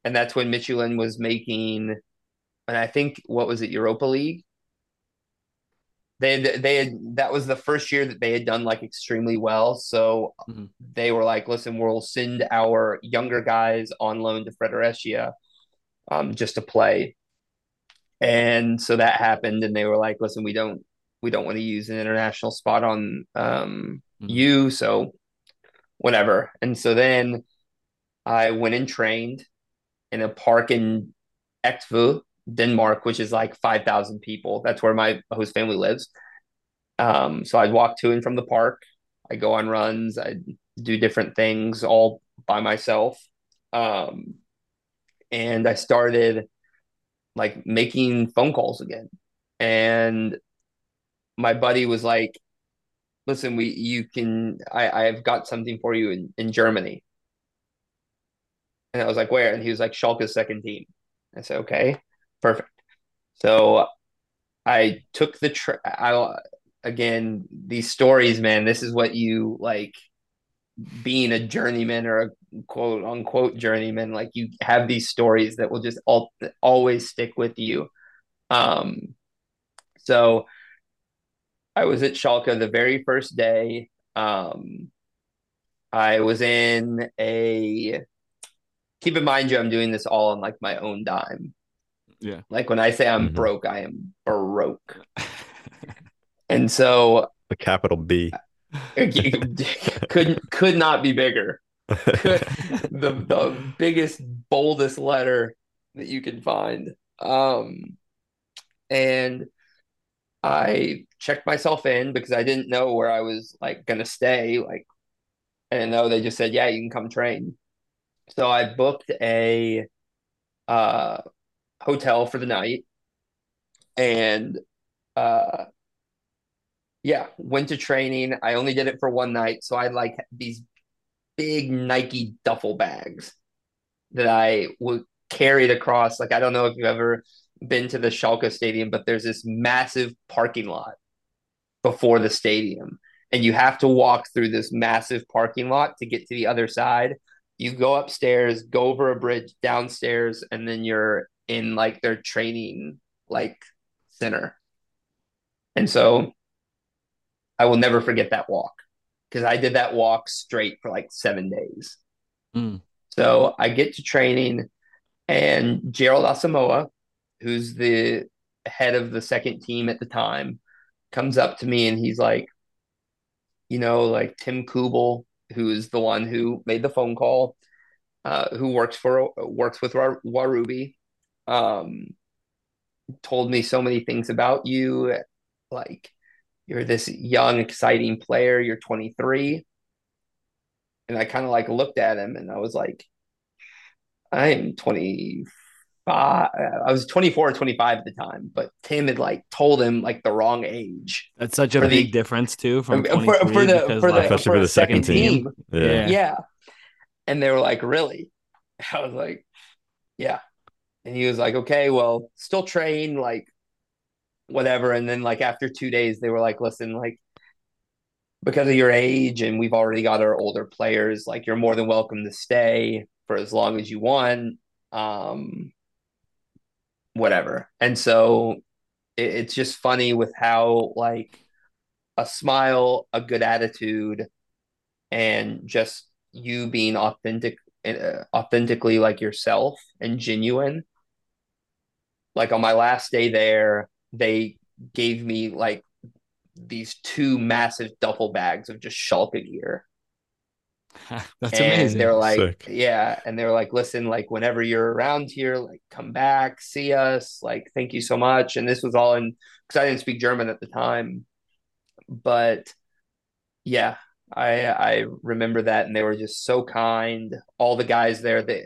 And that's when Midtjylland was making, and I think, what was it, Europa League? They had, they had, that was the first year that they had done like extremely well. So Mhm. they were like, listen, we'll send our younger guys on loan to Fredericia um, just to play. And so that happened, and they were like, "Listen, we don't, we don't want to use an international spot on um, Mhm. you, so whatever." And so then I went and trained in a park in Eksvu, Denmark, which is like five thousand people. That's where my host family lives. Um, so I'd walk to and from the park. I go on runs. I do different things all by myself. Um, and I started like making phone calls again. And my buddy was like, listen, we you can I, I've got something for you in, in Germany. And I was like, where? And he was like, Schalke's second team. I said, okay, perfect. So I took the tra- I again, these stories, man, this is what you like being a journeyman or a quote unquote journeyman. Like you have these stories that will just all, always stick with you. Um, so I was at Schalke the very first day. Um, I was in a, keep in mind you, I'm doing this all on like my own dime. Yeah. Like when I say I'm Mhm. broke, I am broke. And so The capital B. could could not be bigger. the the biggest, boldest letter that you can find. Um, and I checked myself in because I didn't know where I was like gonna stay. Like, I didn't know. They just said, "Yeah, you can come train." So I booked a uh hotel for the night, and uh yeah, went to training. I only did it for one night, so I like these big Nike duffel bags that I would carried across. Like I don't know if you've ever been to the Schalke stadium, but there's this massive parking lot before the stadium. And you have to walk through this massive parking lot to get to the other side. You go upstairs, go over a bridge downstairs, and then you're in like their training like center. And so I will never forget that walk because I did that walk straight for like seven days. Mm. So I get to training, and Gerald Asamoah, who's the head of the second team at the time, comes up to me and he's like, you know, like Tim Kubel, who is the one who made the phone call, uh, who works for works with Warubi, um, told me so many things about you, like you're this young, exciting player. You're 23. And I kind of like looked at him and I was like, I'm 25. I was 24 or 25 at the time, but Tim had like told him like the wrong age. That's such a big the- difference too from for, for the because, for the, like, Especially for for the the second second team. team. Yeah. Yeah. Yeah. And they were like, really? I was like, yeah. And he was like, okay, well, still train, like, whatever. And then, like, after two days, they were like, listen, like, because of your age and we've already got our older players, like, you're more than welcome to stay for as long as you want. Um, whatever. And so it, it's just funny with how, like, a smile, a good attitude, and just you being authentic uh, authentically like yourself and genuine like on my last day there they gave me like these two massive duffel bags of just Schalke gear. That's and amazing. they're like Sick. yeah and they're like listen like whenever you're around here like come back see us like thank you so much. And this was all in because i didn't speak german at the time. But yeah i i remember that and they were just so kind. All the guys there they,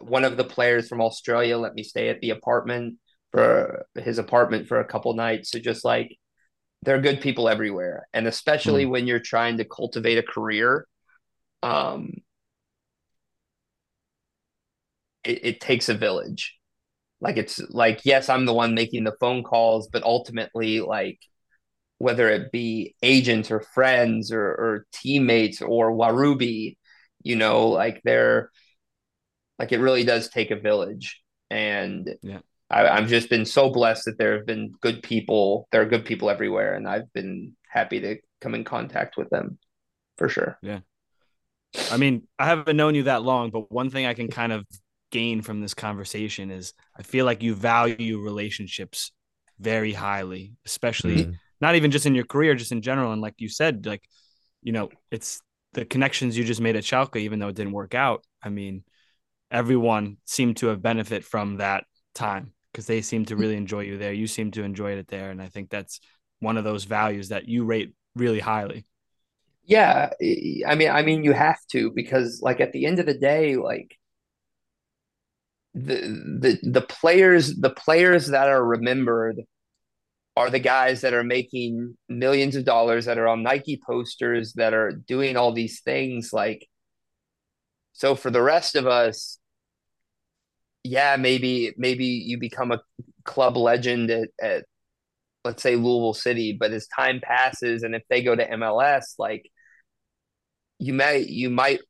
one of the players from australia let me stay at the apartment for his apartment for a couple nights. So just like there are good people everywhere. And especially when you're trying to cultivate a career um it, it takes a village. Like it's like yes i'm the one making the phone calls but ultimately like whether it be agents or friends or, or teammates or warubi you know like they're like it really does take a village. And Yeah. I, i've just been so blessed that there have been good people there are good people everywhere and i've been happy to come in contact with them for sure Yeah. I mean, I haven't known you that long, but one thing I can kind of gain from this conversation is I feel like you value relationships very highly, especially Mm. not even just in your career, just in general. And like you said, like, you know, it's the connections you just made at Schalke, even though it didn't work out. I mean, everyone seemed to have benefit from that time because they seem to really enjoy you there. You seem to enjoy it there. And I think that's one of those values that you rate really highly. Yeah, I mean, I mean, you have to because, like, at the end of the day, like the the the players, the players that are remembered are the guys that are making millions of dollars, that are on Nike posters, that are doing all these things. Like, so for the rest of us, yeah, maybe maybe you become a club legend at, at let's say Louisville City, but as time passes and if they go to MLS, like you may you might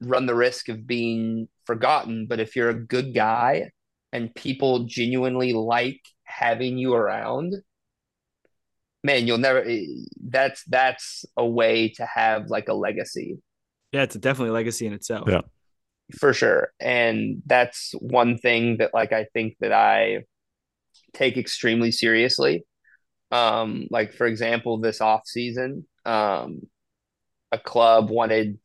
run the risk of being forgotten, but if you're a good guy and people genuinely like having you around, man, you'll never eh, that's that's a way to have like a legacy Yeah, it's definitely a legacy in itself. Yeah. For sure. And that's one thing that like I think that I take extremely seriously. Um, like for example, this off season, um, a club wanted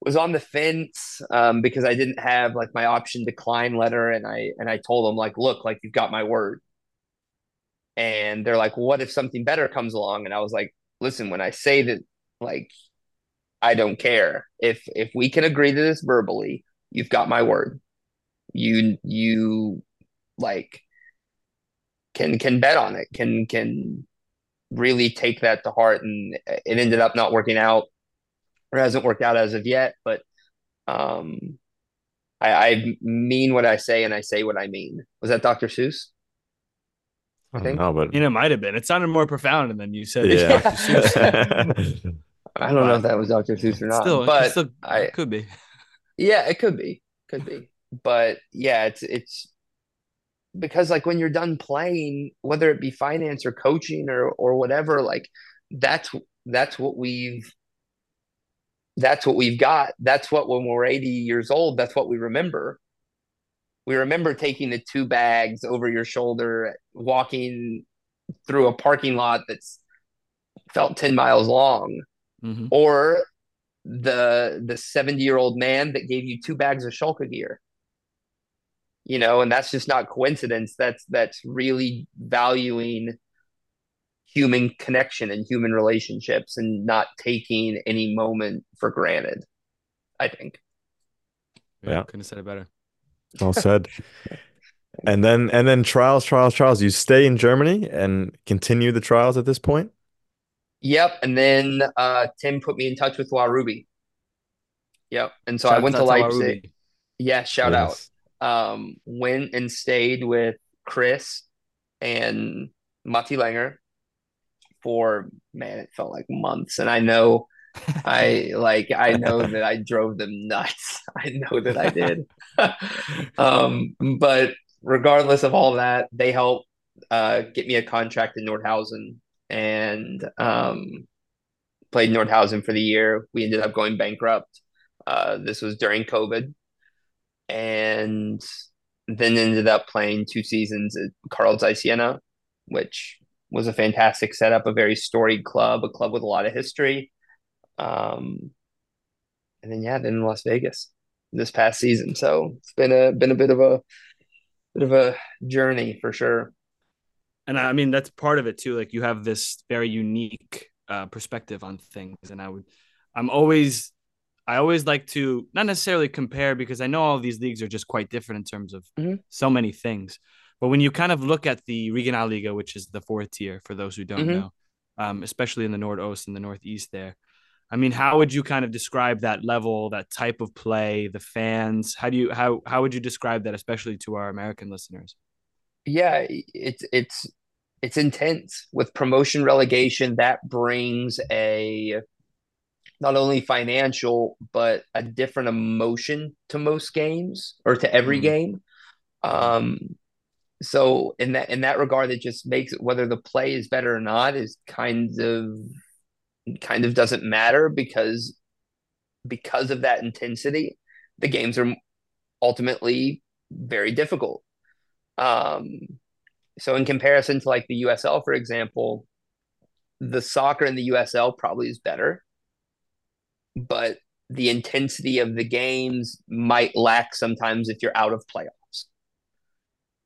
was on the fence um, because I didn't have like my option decline letter, and I and I told them like, look, like you've got my word. And they're like, what if something better comes along? And I was like, listen, when I say that, like, I don't care if if we can agree to this verbally, you've got my word. You you like can can bet on it. Can can really take that to heart. And it ended up not working out or hasn't worked out as of yet. But um I, I mean what I say and I say what I mean. Was that Dr. Seuss? I don't think- know, but You know, it might have been. It sounded more profound than you said. yeah. I don't know if that was Dr. Seuss or not, Still, it but still I- could be. Yeah, it could be. Could be. But yeah, it's it's because like when you're done playing, whether it be finance or coaching or or whatever, like that's that's what we've that's what we've got. That's what when we're 80 years old, that's what we remember. We remember taking the two bags over your shoulder, walking through a parking lot that's felt 10 miles long Mhm. or the the 70 year old man that gave you two bags of Schalke gear you know and that's just not coincidence that's that's really valuing human connection and human relationships and not taking any moment for granted i think Yeah. Couldn't have said it better. Well said. And then and then trials, trials, trials. You stay in Germany and continue the trials at this point. Yep and then uh tim put me in touch with warubi yep and so i went to leipzig Warubi. yeah shout out um, went and stayed with Chris and Matti Langer for man, it felt like months. And I know I like I know that I drove them nuts. I know that I did. um, but regardless of all that, they helped uh, get me a contract in Nordhausen and um, played Nordhausen for the year. We ended up going bankrupt. Uh, this was during COVID and then ended up playing two seasons at Carl Zeiss Jena, which was a fantastic setup, a very storied club, a club with a lot of history. Um, and then yeah, then in Las Vegas this past season. So it's been a been a bit of a bit of a journey for sure. And I mean, that's part of it too. Like you have this very unique uh, perspective on things. And I would, I'm always, I always like to not necessarily compare because I know all these leagues are just quite different in terms of Mhm. so many things. But when you kind of look at the Regionalliga, which is the fourth tier for those who don't Mhm. know, um, especially in the Nordost and the Northeast there, I mean, how would you kind of describe that level, that type of play, the fans? How do you how how would you describe that, especially to our American listeners? yeah, it's it's it's intense with promotion relegation. That brings a not only financial but a different emotion to most games or to every Mhm. game. Um, so in that in that regard, it just makes it whether the play is better or not is kind of kind of doesn't matter because because of that intensity, the games are ultimately very difficult. Um, so in comparison to like the USL, for example, the soccer in the USL probably is better, but the intensity of the games might lack sometimes if you're out of playoffs.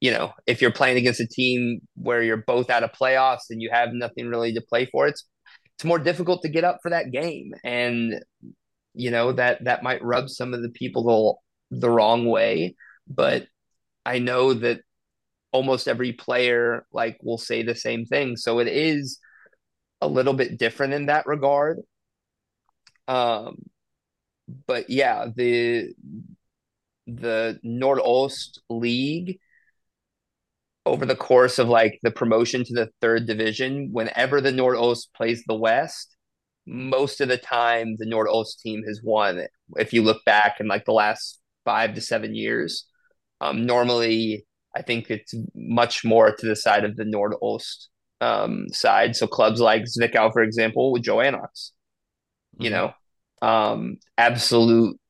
You know, if you're playing against a team where you're both out of playoffs and you have nothing really to play for, it's it's more difficult to get up for that game, and you know that that might rub some of the people the, the wrong way. But I know that almost every player like will say the same thing. So it is a little bit different in that regard. Um, but yeah, the the Nordost League over the course of like the promotion to the third division, whenever the Nordost plays the West, most of the time the Nordost team has won. If you look back in like the last five to seven years, um, normally I think it's much more to the side of the Nordost um, side. So clubs like Zwickau, for example, with Joe Enochs, you Mhm. know, um, absolute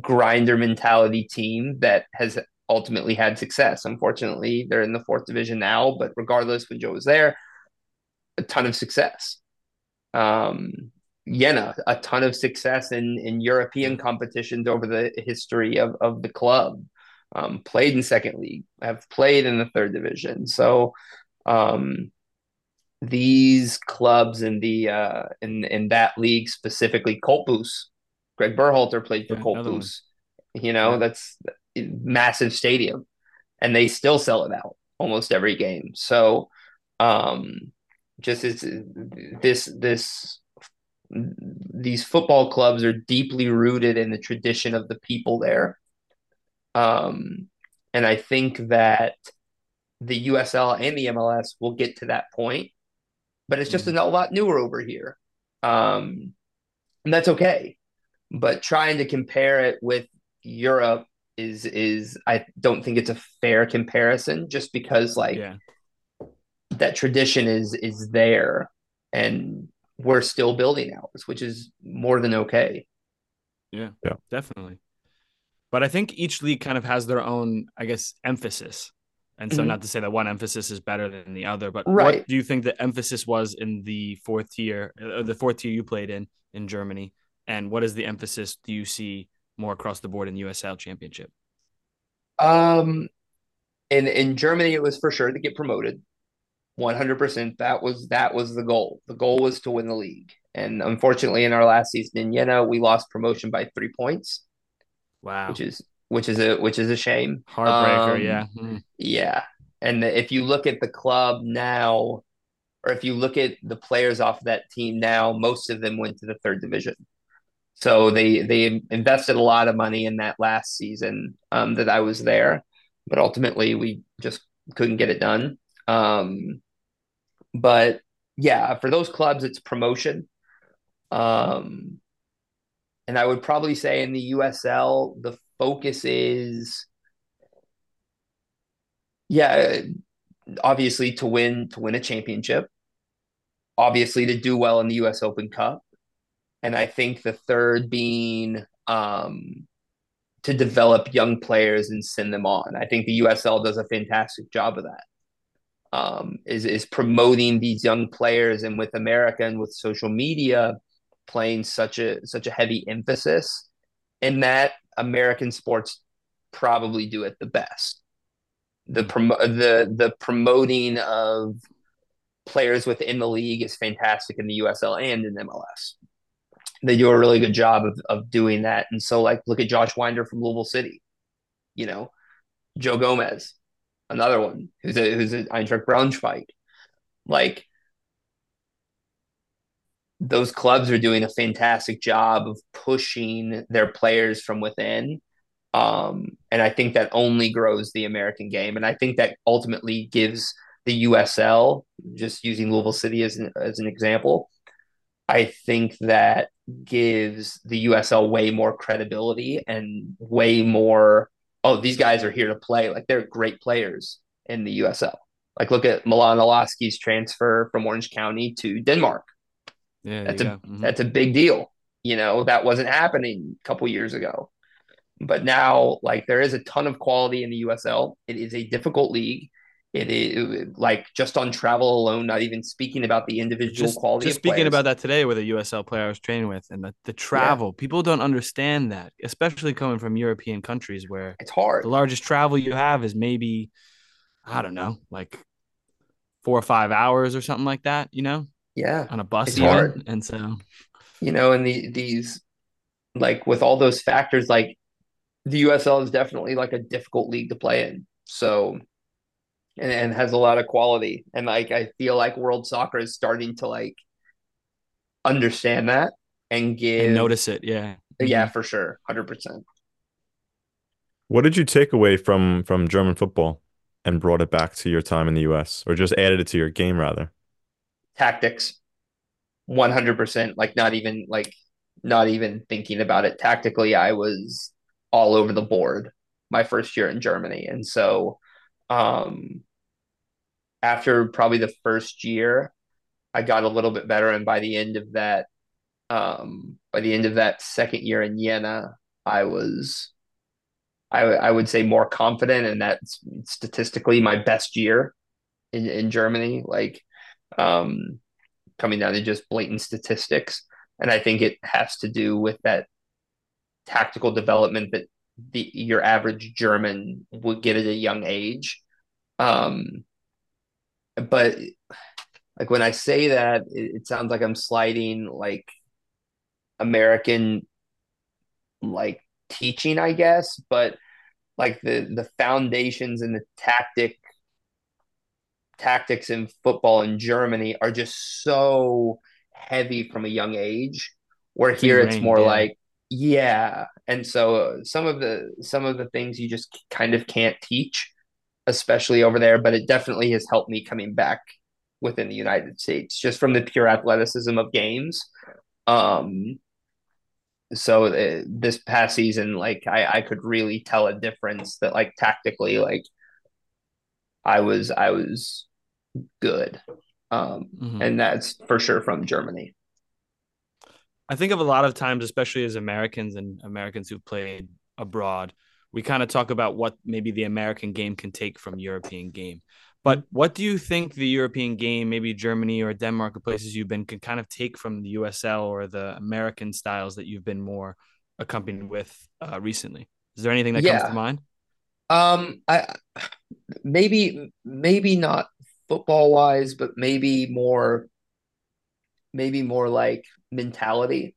grinder mentality team that has ultimately had success. Unfortunately, they're in the fourth division now, but regardless, when Joe was there, a ton of success. Um, Jena, a ton of success in, in European competitions over the history of, of the club. Um, played in second league, have played in the third division. So um, these clubs in the uh, in in that league specifically, Cottbus, Greg Berhalter played for Yeah, one. You know, Yeah. that's massive stadium, and they still sell it out almost every game. So, um, just as this this these football clubs are deeply rooted in the tradition of the people there, Um, and I think that the USL and the MLS will get to that point, but it's just Mhm. a lot newer over here. Um, and that's okay. But trying to compare it with Europe is is I don't think it's a fair comparison just because like yeah. that tradition is is there and we're still building ours, which is more than okay. Yeah, yeah, definitely. But I think each league kind of has their own, I guess, emphasis. And so, Mhm. not to say that one emphasis is better than the other, but Right. what do you think the emphasis was in the fourth tier, uh, the fourth tier you played in in Germany? And what is the emphasis do you see more across the board in USL Championship? Um, in in Germany, it was for sure to get promoted. 100%. That was that was the goal. The goal was to win the league. And unfortunately, in our last season in Jena, we lost promotion by three points, Wow. which is which is a which is a shame. Heartbreaker. Um, yeah. Mm. Yeah. And if you look at the club now, or if you look at the players off that team now, most of them went to the third division. So they they invested a lot of money in that last season um, that I was there, but ultimately we just couldn't get it done. Um, but yeah, for those clubs, it's promotion. Um, and I would probably say in the USL, the focus is, yeah, obviously to win to win a championship, obviously to do well in the US Open Cup, and I think the third being um, to develop young players and send them on. I think the USL does a fantastic job of that. Um, is is promoting these young players, and with America and with social media playing such a such a heavy emphasis and that American sports probably do it the best. The hmm. promo the the promoting of players within the league is fantastic in the USL and in MLS. They do a really good job of of doing that. And so like look at Josh Wynder from Louisville City, you know, Joe Gomez, another one who's a who's an Eintracht Braunschweig. Like those clubs are doing a fantastic job of pushing their players from within. Um, and I think that only grows the American game. And I think that ultimately gives the USL, just using Louisville City as an, as an example, I think that gives the USL way more credibility and way more. Oh, these guys are here to play. Like they're great players in the USL. Like look at Milan Iloski's transfer from Orange County to Denmark. Yeah. That's a. Mhm. that's a big deal. You know, that wasn't happening a couple years ago. But now, like, there is a ton of quality in the USL. It is a difficult league. It is like just on travel alone, not even speaking about the individual just, quality. just speaking players. about that today with a USL player I was training with and the, the travel. People don't understand that, especially coming from European countries where it's hard. the largest travel you have is maybe, I don't know, like four or five hours or something like that, you know, Yeah, on a bus It's even. hard. And so you know, and the these like with all those factors, like the USL is definitely like a difficult league to play in. So and, and has a lot of quality. And like I feel like world soccer is starting to like understand that and give and notice it. Yeah. Yeah, mm-hmm. for sure. Hundred percent. What did you take away from from German football and brought it back to your time in the US or just added it to your game rather? Tactics. One hundred percent. Like not even like not even thinking about it. Tactically, I was all over the board my first year in Germany. And so um after probably the first year, I got a little bit better. And by the end of that, um, by the end of that second year in Jena, I was, I, I would say more confident, and that's statistically my best year in, in Germany. Like, um, coming down to just blatant statistics, and I think it has to do with that tactical development that the your average German would get at a young age. Um, but like when I say that, it, it sounds like I'm sliding like American like teaching, I guess, but like the the foundations and the tactic tactics in football in Germany are just so heavy from a young age. Where It's here it's ingrained, more yeah. like yeah, and so uh, some of the some of the things you just kind of can't teach, especially over there. But it definitely has helped me coming back within the United States, just from the pure athleticism of games. Um, so uh, this past season, like I, I could really tell a difference that like tactically, like I was I was good, um, mm-hmm. and that's for sure from Germany. I think of a lot of times, especially as Americans and Americans who've played abroad, we kind of talk about what maybe the American game can take from European game. But what do you think the European game, maybe Germany or Denmark or places you've been, can kind of take from the USL or the American styles that you've been more accompanied with uh, recently? Is there anything that yeah. comes to mind? Um, I maybe maybe not football wise, but maybe more maybe more like mentality.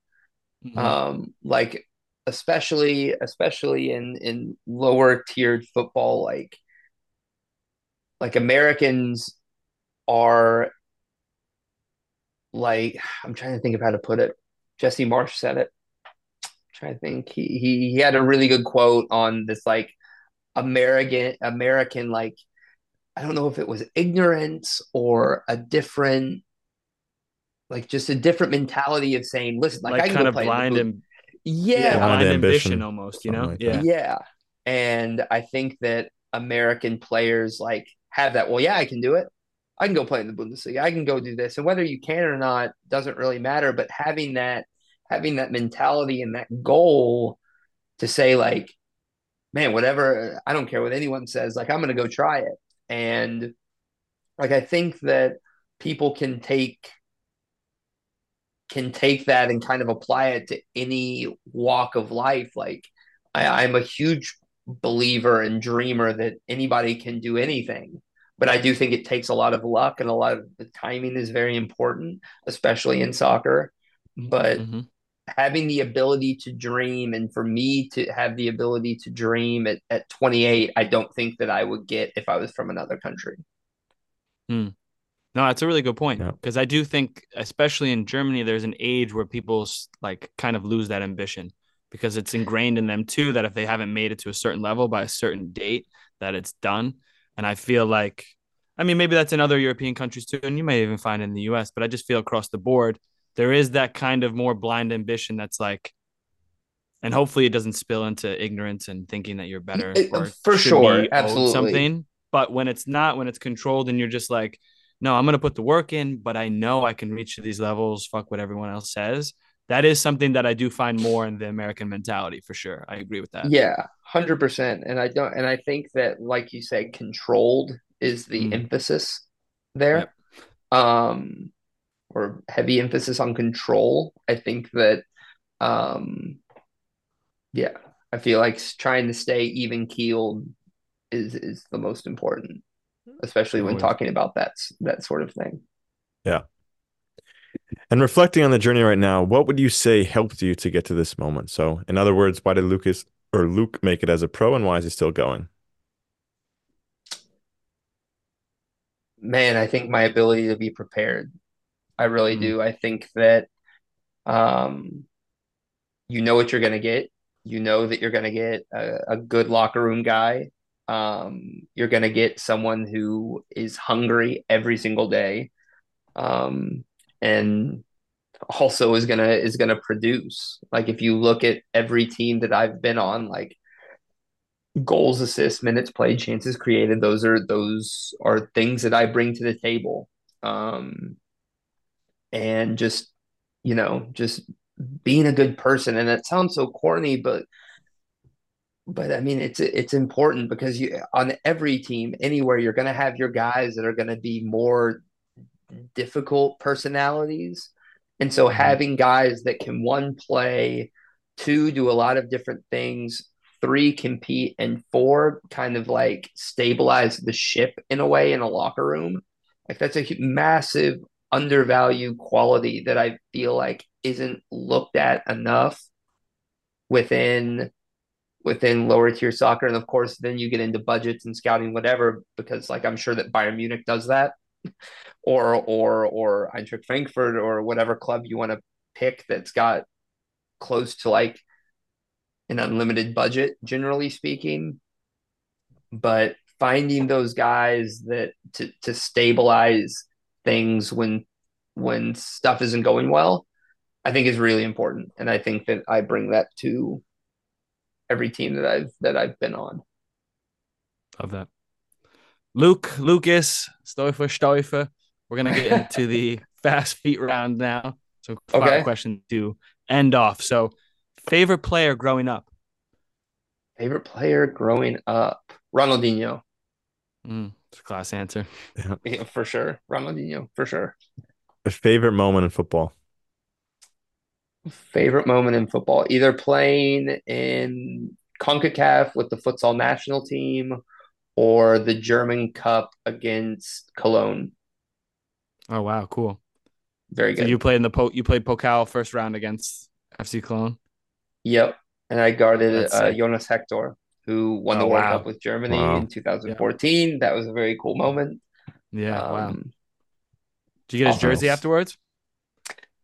Mm-hmm. Um, like especially especially in in lower tiered football, like like Americans are like I'm trying to think of how to put it. Jesse Marsch said it. I'm trying to think. He, he he had a really good quote on this like American American like I don't know if it was ignorance or a different like just a different mentality of saying, listen, like, like I can kind of blind and yeah, blind ambition, ambition almost, you know, like yeah, yeah. And I think that American players like have that. Well, yeah, I can do it. I can go play in the Bundesliga. I can go do this, and whether you can or not doesn't really matter. But having that, having that mentality and that goal to say like, man, whatever, I don't care what anyone says. Like, I'm going to go try it, and like I think that people can take can take that and kind of apply it to any walk of life. Like I, I'm a huge believer and dreamer that anybody can do anything. But I do think it takes a lot of luck and a lot of the timing is very important, especially in soccer. But mm-hmm. Having the ability to dream and for me to have the ability to dream at, at 28, I don't think that I would get if I was from another country. Hmm. No, that's a really good point because I do think, especially in Germany, there's an age where people like kind of lose that ambition because it's ingrained in them too that if they haven't made it to a certain level by a certain date, that it's done. And I feel like, I mean, maybe that's in other European countries too, and you may even find in the U.S. But I just feel across the board there is that kind of more blind ambition that's like, and hopefully it doesn't spill into ignorance and thinking that you're better or for sure, absolutely something. But when it's not, when it's controlled, and you're just like, no, I'm gonna put the work in, but I know I can reach these levels. Fuck what everyone else says that is something that I do find more in the American mentality for sure. I agree with that. Yeah, hundred percent. And I don't, and I think that, like you said, controlled is the mm. emphasis there, yep. um, or heavy emphasis on control. I think that, um, yeah, I feel like trying to stay even keeled is is the most important, especially when talking about that that sort of thing. Yeah, and reflecting on the journey right now, what would you say helped you to get to this moment? So, in other words, why did Lucas or Luke make it as a pro and why is he still going? Man, I think my ability to be prepared. I really mm. do. I think that um, you know what you're going to get. You know that you're going to get a, a, good locker room guy. Um, you're going to get someone who is hungry every single day. Um, and also is gonna is gonna produce. Like if you look at every team that I've been on, like goals, assists, minutes played, chances created, those are those are things that I bring to the table. Um and just you know, just being a good person. And it sounds so corny, but but I mean it's it's important because you on every team anywhere you're going to have your guys that are going to be more difficult personalities. And so mm-hmm. having guys that can one play, two do a lot of different things, three compete, and four kind of like stabilize the ship in a way in a locker room. Like that's a massive undervalued quality that I feel like isn't looked at enough within within lower tier soccer. And of course, then you get into budgets and scouting, whatever, because like I'm sure that Bayern Munich does that or or or Eintracht Frankfurt or whatever club you want to pick that's got close to like an unlimited budget, generally speaking. But finding those guys that to to stabilize things when when stuff isn't going well, I think is really important. And I think that I bring that to every team that I've that I've been on. Love that. Luke, Lucas, Stoifer, Stoifer. We're gonna get into the fast feet round now. So Okay. question to end off. So favorite player growing up? Favorite player growing up, Ronaldinho, Mm, it's a class answer. yeah, for sure. Ronaldinho, for sure. A favorite moment in football. Favorite moment in football, either playing in CONCACAF with the futsal national team or the German Cup against Cologne. Oh wow, cool. Very So good. you played in the po you played Pokal first round against FC Cologne. Yep. And I guarded uh. Jonas Hector, who won the Oh, World wow. Cup with Germany Wow. in 2014. That was a very cool moment. Yeah, wow. Um, Did you get his awesome. jersey afterwards?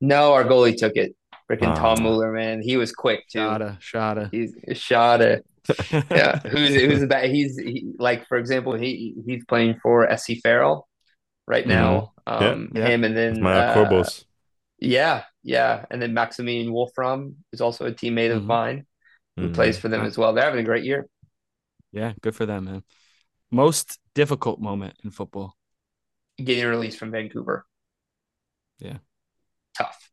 No, our goalie took it. Freaking. Tom Mueller, man. He was quick too. Shada, Shada. He's it. Yeah. Who's who's the best? He's he, like, for example, he he's playing for SC Verl right now. Mm-hmm. Yeah. Um, Yeah. him and then my uh, Corbos. yeah, yeah, and then Maximilian Wolfram is also a teammate of Mhm. mine who Mhm. plays for them as well. They're having a great year. Yeah, good for them, man. Most difficult moment in football. Getting released from Vancouver. Yeah. Tough.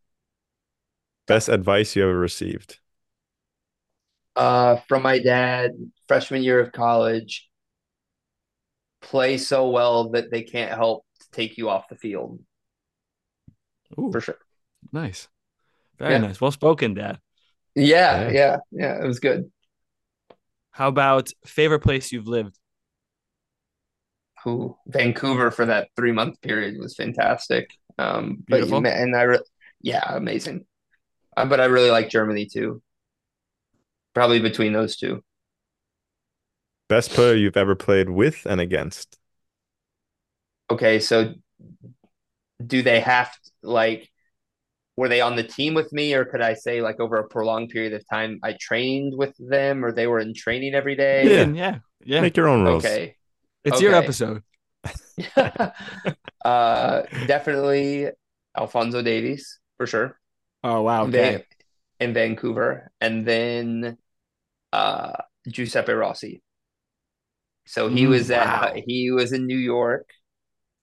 Best advice you ever received. Uh, from my dad, freshman year of college, play so well that they can't help to take you off the field Ooh, for sure. nice. Very Yeah. nice. Well spoken, Dad. Yeah, Yeah. yeah, yeah. It was good. How about favorite place you've lived? Who Vancouver for that three month period was fantastic. Um, but Beautiful. and I, re- yeah, amazing. Uh, but I really like Germany too. Probably between those two. Best player you've ever played with and against. Okay, so do they have to, like were they on the team with me or could I say like over a prolonged period of time I trained with them or they were in training every day? Yeah. yeah, yeah. Make your own rules. Okay. It's your episode. uh definitely Alfonso Davies for sure. Oh wow. in Okay. Van- in Vancouver, and then uh, Giuseppe Rossi. So he Mm, was at wow. he was in New York,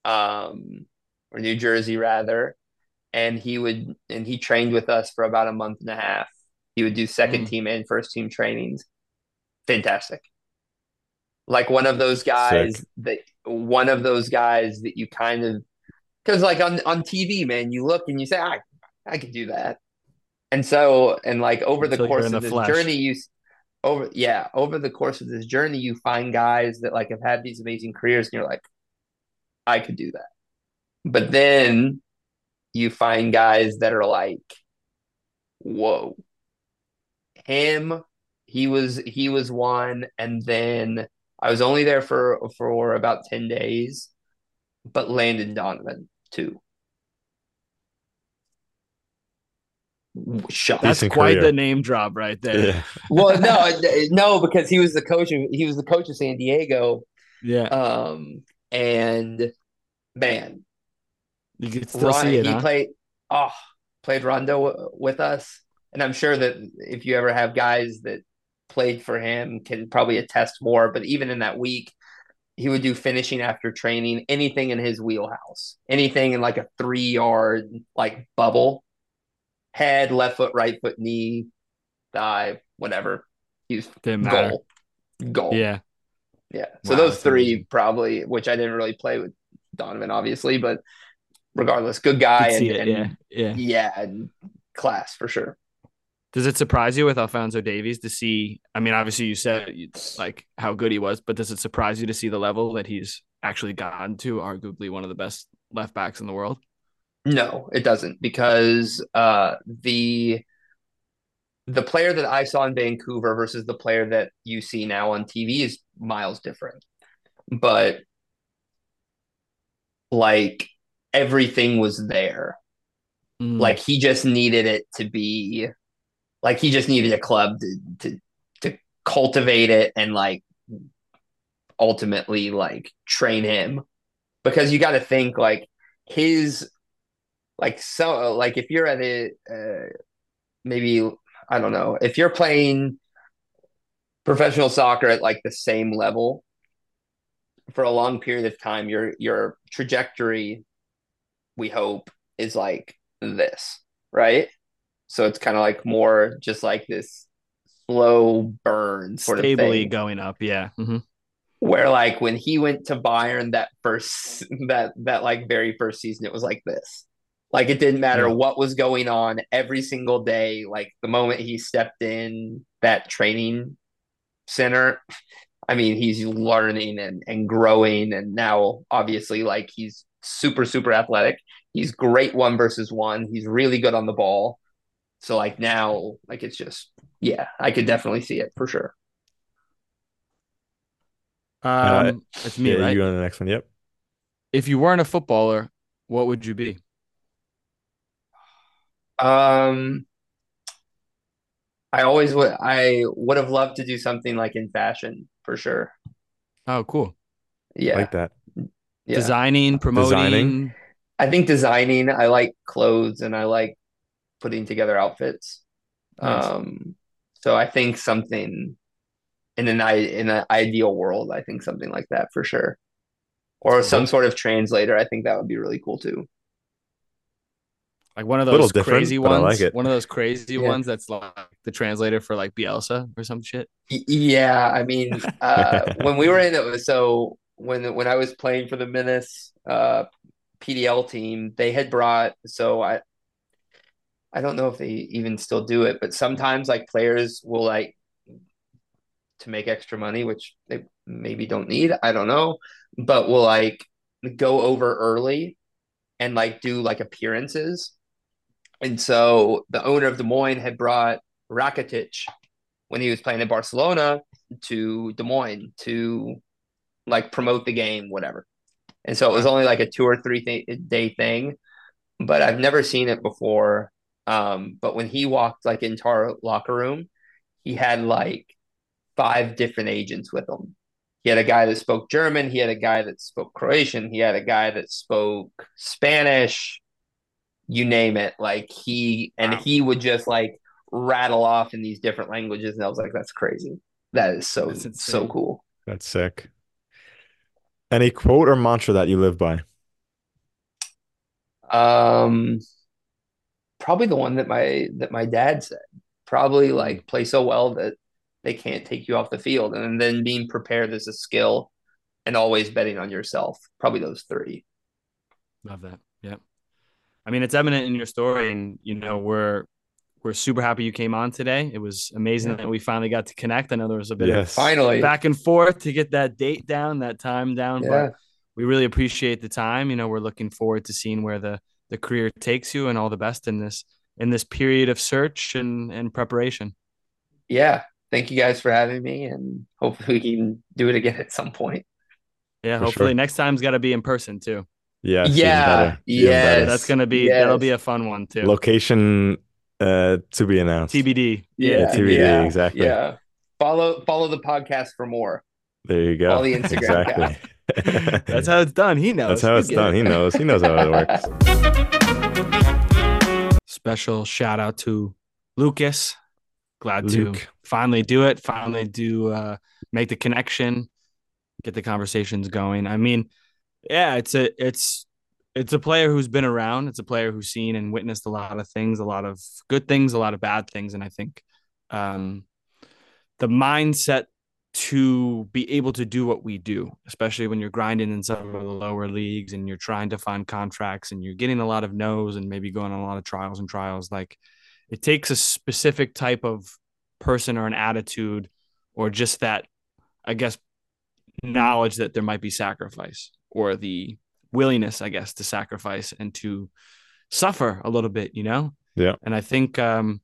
um, or New Jersey rather, and he would and he trained with us for about a month and a half. He would do second Mm. team and first team trainings. Fantastic. Like one of those guys Sick. that one of those guys that you kind of because like on on TV, man, you look and you say, I I could do that. And so and like over the Until you're course of the this flesh. journey, you over yeah, over the course of this journey, you find guys that like have had these amazing careers, and you're like, I could do that. But then you find guys that are like, whoa. Him, he was he was one, and then I was only there for for about 10 days, but Landon Donovan too. Shocked. That's quite career. the name drop right there. Yeah. Well, no, no, because he was the coach of he was the coach of San Diego. Yeah. Um, and man, You can still Ron, see it, he huh? played oh played Rondo w- with us, and I'm sure that if you ever have guys that played for him can probably attest more. But even in that week, he would do finishing after training, anything in his wheelhouse, anything in like a three yard like bubble, head, left foot, right foot, knee, thigh, whatever. He's Didn't matter. goal, goal. Yeah. Yeah. So Wow, those three probably, which I didn't really play with Donovan, obviously, but regardless, good guy and, it. and Yeah. Yeah. yeah, and class for sure. Does it surprise you with Alfonso Davies to see? I mean, obviously you said you- like how good he was, but does it surprise you to see the level that he's actually gotten to? Arguably one of the best left backs in the world. No, it doesn't because uh the the player that I saw in Vancouver versus the player that you see now on TV is miles different. But like everything was there. Mm. Like he just needed it to be like he just needed a club to to cultivate it and like ultimately like train him because you got to think like his like so like if you're at a uh, maybe I don't know if you're playing professional soccer at like the same level for a long period of time your your trajectory we hope is like this right so it's kind of like more just like this slow burn sort Stably of thing going up. Yeah. Mhm. where like when he went to Bayern that first that that like very first season it was like this like it didn't matter Yeah. what was going on every single day like the moment he stepped in that training center I mean he's learning and and growing and now obviously like he's super super athletic he's great one versus one he's really good on the ball so like now like it's just yeah I could definitely see it for sure Um, it's me, yeah, right? you on the next one. Yep. If you weren't a footballer, what would you be? Um, I always would. I would have loved to do something like in fashion for sure. Oh, cool. Yeah, Like that. Yeah. Designing, promoting. Designing. I think designing. I like clothes and I like putting together outfits. Nice. Um, so I think something in an i in an ideal world, I think something like that for sure. Or some sort of translator. I think that would be really cool too. Like one of those crazy but I ones. like it. One of those crazy Yeah. ones that's like the translator for like Bielsa or some shit. Yeah, I mean, uh, when we were in it, so when when I was playing for the Menace uh, PDL team, they had brought. So I, I don't know if they even still do it, but sometimes like players will like to make extra money, which they maybe don't need. I don't know, but will like go over early and like do like appearances. And so the owner of Des Moines had brought Rakitic when he was playing in Barcelona to Des Moines to like promote the game, whatever. And so it was only like a two or three th- day thing, but I've never seen it before. Um, but when he walked like into our locker room, he had like five different agents with him. He had a guy that spoke German, he had a guy that spoke Croatian, he had a guy that spoke Spanish, you name it. Like he and Wow. he would just like rattle off in these different languages, and I was like, that's crazy. That is so so cool. That's sick. Any quote or mantra that you live by? Um, probably the one that my that my dad said. Probably like play so well that they can't take you off the field, and then being prepared as a skill, and always betting on yourself. Probably those three. Love that. Yeah. I mean, it's evident in your story, and you know, we're we're super happy you came on today. It was amazing Yeah. that we finally got to connect. I know there was a bit of Yes. Finally, back and forth to get that date down, that time down, yeah, but we really appreciate the time. You know, we're looking forward to seeing where the the career takes you, and all the best in this in this period of search and and preparation. yeah. Thank you guys for having me, and hopefully we can do it again at some point. Yeah, For hopefully sure. next time's got to be in person too. Yeah, yeah, Yeah, better, even yes. better. That's gonna be Yes. that'll be a fun one too. Location uh to be announced. TBD. Yeah, TBD, yeah, exactly. Yeah. Follow follow the podcast for more. There you go. All the Instagram exactly. That's how it's done. He knows. That's how it's done. it. He knows. He knows how it works. Special shout out to Lucas. Glad to finally do it. Finally do uh, make the connection, get the conversations going. I mean, yeah, it's a it's it's a player who's been around. It's a player who's seen and witnessed a lot of things, a lot of good things, a lot of bad things, and I think um, the mindset to be able to do what we do, especially when you're grinding in some of the lower leagues and you're trying to find contracts and you're getting a lot of no's and maybe going on a lot of trials and trials. Like it takes a specific type of person or an attitude or just that, I guess, knowledge that there might be sacrifice or the willingness, I guess, to sacrifice and to suffer a little bit, you know? Yeah. And I think, um,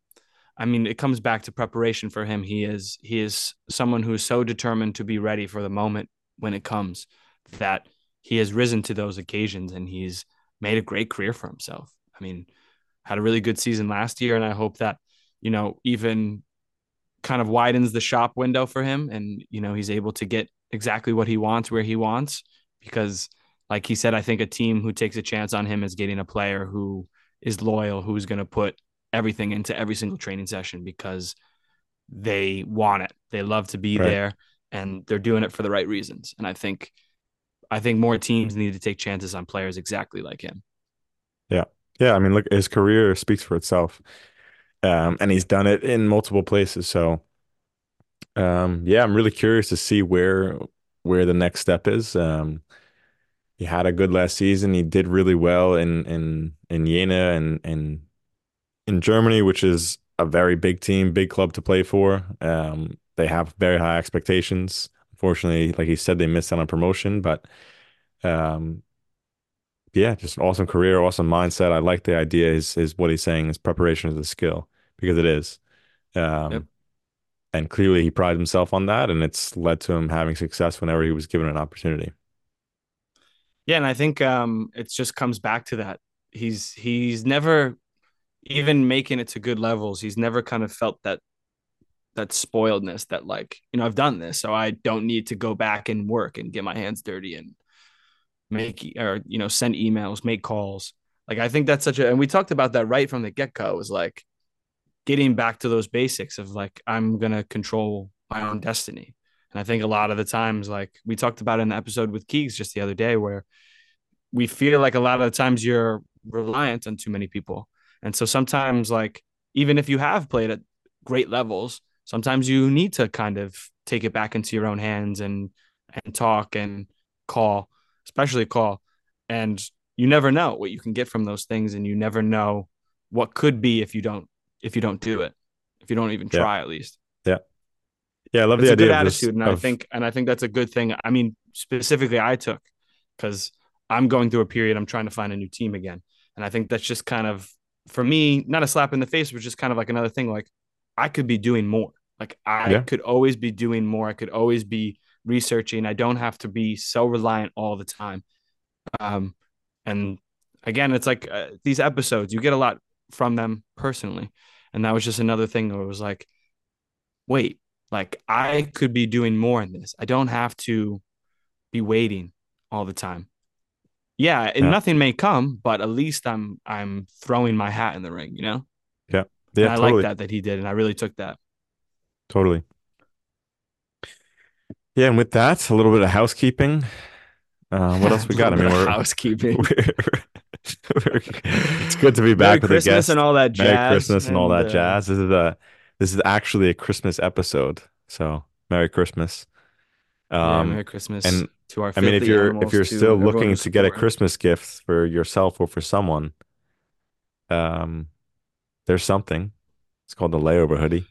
I mean, it comes back to preparation for him. He is he is someone who is so determined to be ready for the moment when it comes that he has risen to those occasions and he's made a great career for himself. I mean, had a really good season last year, and I hope that you know even kind of widens the shop window for him and you know he's able to get exactly what he wants where he wants because like he said I think a team who takes a chance on him is getting a player who is loyal who's going to put everything into every single training session because they want it they love to be Right. there and they're doing it for the right reasons and I think I think more teams need to take chances on players exactly like him Yeah, Yeah, I mean, look, his career speaks for itself. Um, and he's done it in multiple places. So, um, yeah, I'm really curious to see where where the next step is. Um, he had a good last season. He did really well in in in Jena and and in Germany, which is a very big team, big club to play for. Um, they have very high expectations. Unfortunately, like he said, they missed out on promotion, but um, yeah, just an awesome career, awesome mindset. I like the idea. Is is what he's saying is preparation is a skill because it is. Um, Yep. and clearly he prides himself on that, and it's led to him having success whenever he was given an opportunity. Yeah, and I think um it just comes back to that. He's he's never even making it to good levels. He's never kind of felt that that spoiledness that like, you know, I've done this, so I don't need to go back and work and get my hands dirty and make or you know, send emails, make calls. Like I think that's such a and we talked about that right from the get-go was like getting back to those basics of like I'm to control my own destiny. And I think a lot of the times, like we talked about in the episode with Keegs just the other day, where we feel like a lot of the times you're reliant on too many people. And so sometimes, like, even if you have played at great levels, sometimes you need to kind of take it back into your own hands and and talk and call, especially call. And you never know what you can get from those things, and you never know what could be if you don't if you don't do it, if you don't even Yeah. try at least Yeah, I love it's the a good idea of this- attitude, and I think and I think that's a good thing. I mean, specifically, I took because I'm going through a period. I'm trying to find a new team again, and I think that's just kind of for me, not a slap in the face, but just kind of like another thing. Like I could be doing more. Like I Yeah. could always be doing more. I could always be researching. I don't have to be so reliant all the time. Um, and again, it's like uh, these episodes, you get a lot from them personally, and that was just another thing where it was like, wait, like I could be doing more in this. I don't have to be waiting all the time. Yeah, and Yeah. nothing may come, but at least I'm I'm throwing my hat in the ring, you know? yeah, and I totally, like that that he did, and I really took that. totally. Yeah, and with that, a little bit of housekeeping. Uh, what else we got? I mean, we're, housekeeping. we're- it's good to be Merry back with a Christmas guest. and all that jazz. Merry Christmas and all that uh, jazz. This is a this is actually a Christmas episode. So Merry Christmas. yeah, Um, Merry Christmas and, to our. I mean, if you're if you're still looking to get a. Christmas gift for yourself or for someone, um, there's something. It's called the layover hoodie.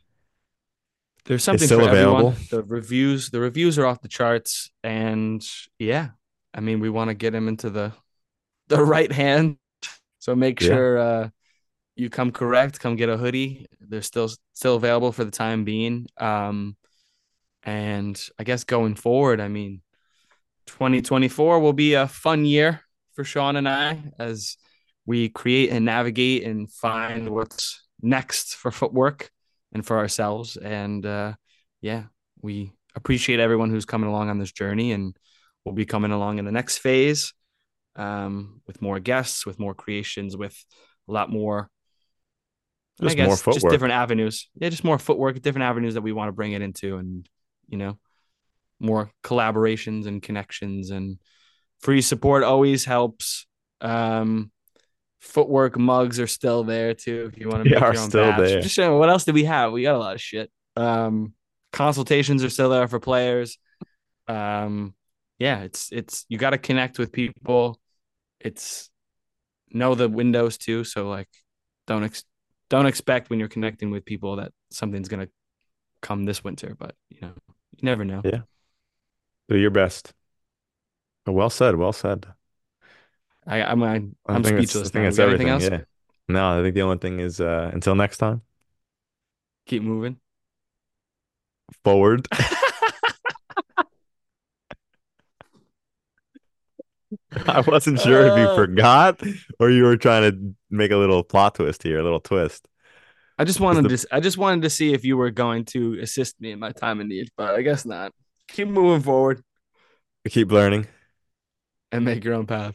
There's something still for available. everyone. The reviews, the reviews are off the charts, and yeah, I mean, we want to get him into the the right hand. So make Yeah. sure uh, you come correct. Come get a hoodie. They're still still available for the time being. Um, and I guess going forward, I mean, 2024 will be a fun year for Sean and I as we create and navigate and find what's next for footwork and for ourselves. And uh, yeah, we appreciate everyone who's coming along on this journey, and we'll be coming along in the next phase um, with more guests, with more creations, with a lot more. I Just guess more just different avenues. Yeah, just more footwork, different avenues that we want to bring it into, and you know, more collaborations and connections and free support always helps. Um, footwork mugs are still there too if you want to They make are your own still badge. there. Just showing what else do we have? We got a lot of shit. Um, consultations are still there for players. Um, yeah, it's it's you got to connect with people. It's know the windows too. So like, don't ex- don't expect when you're connecting with people that something's gonna come this winter. But you know, you never know. Yeah. Do your best. Well said. Well said. I, I'm I'm, I I'm speechless. I think now. it's You anything everything. else? Yeah. No, I think the only thing is uh, until next time, Keep moving. forward. I wasn't sure if you Uh. forgot or you were trying to make a little plot twist here, a little twist. I just wanted the- to I just wanted to see if you were going to assist me in my time of need, but I guess not. Keep moving forward Keep learning. and make your own path.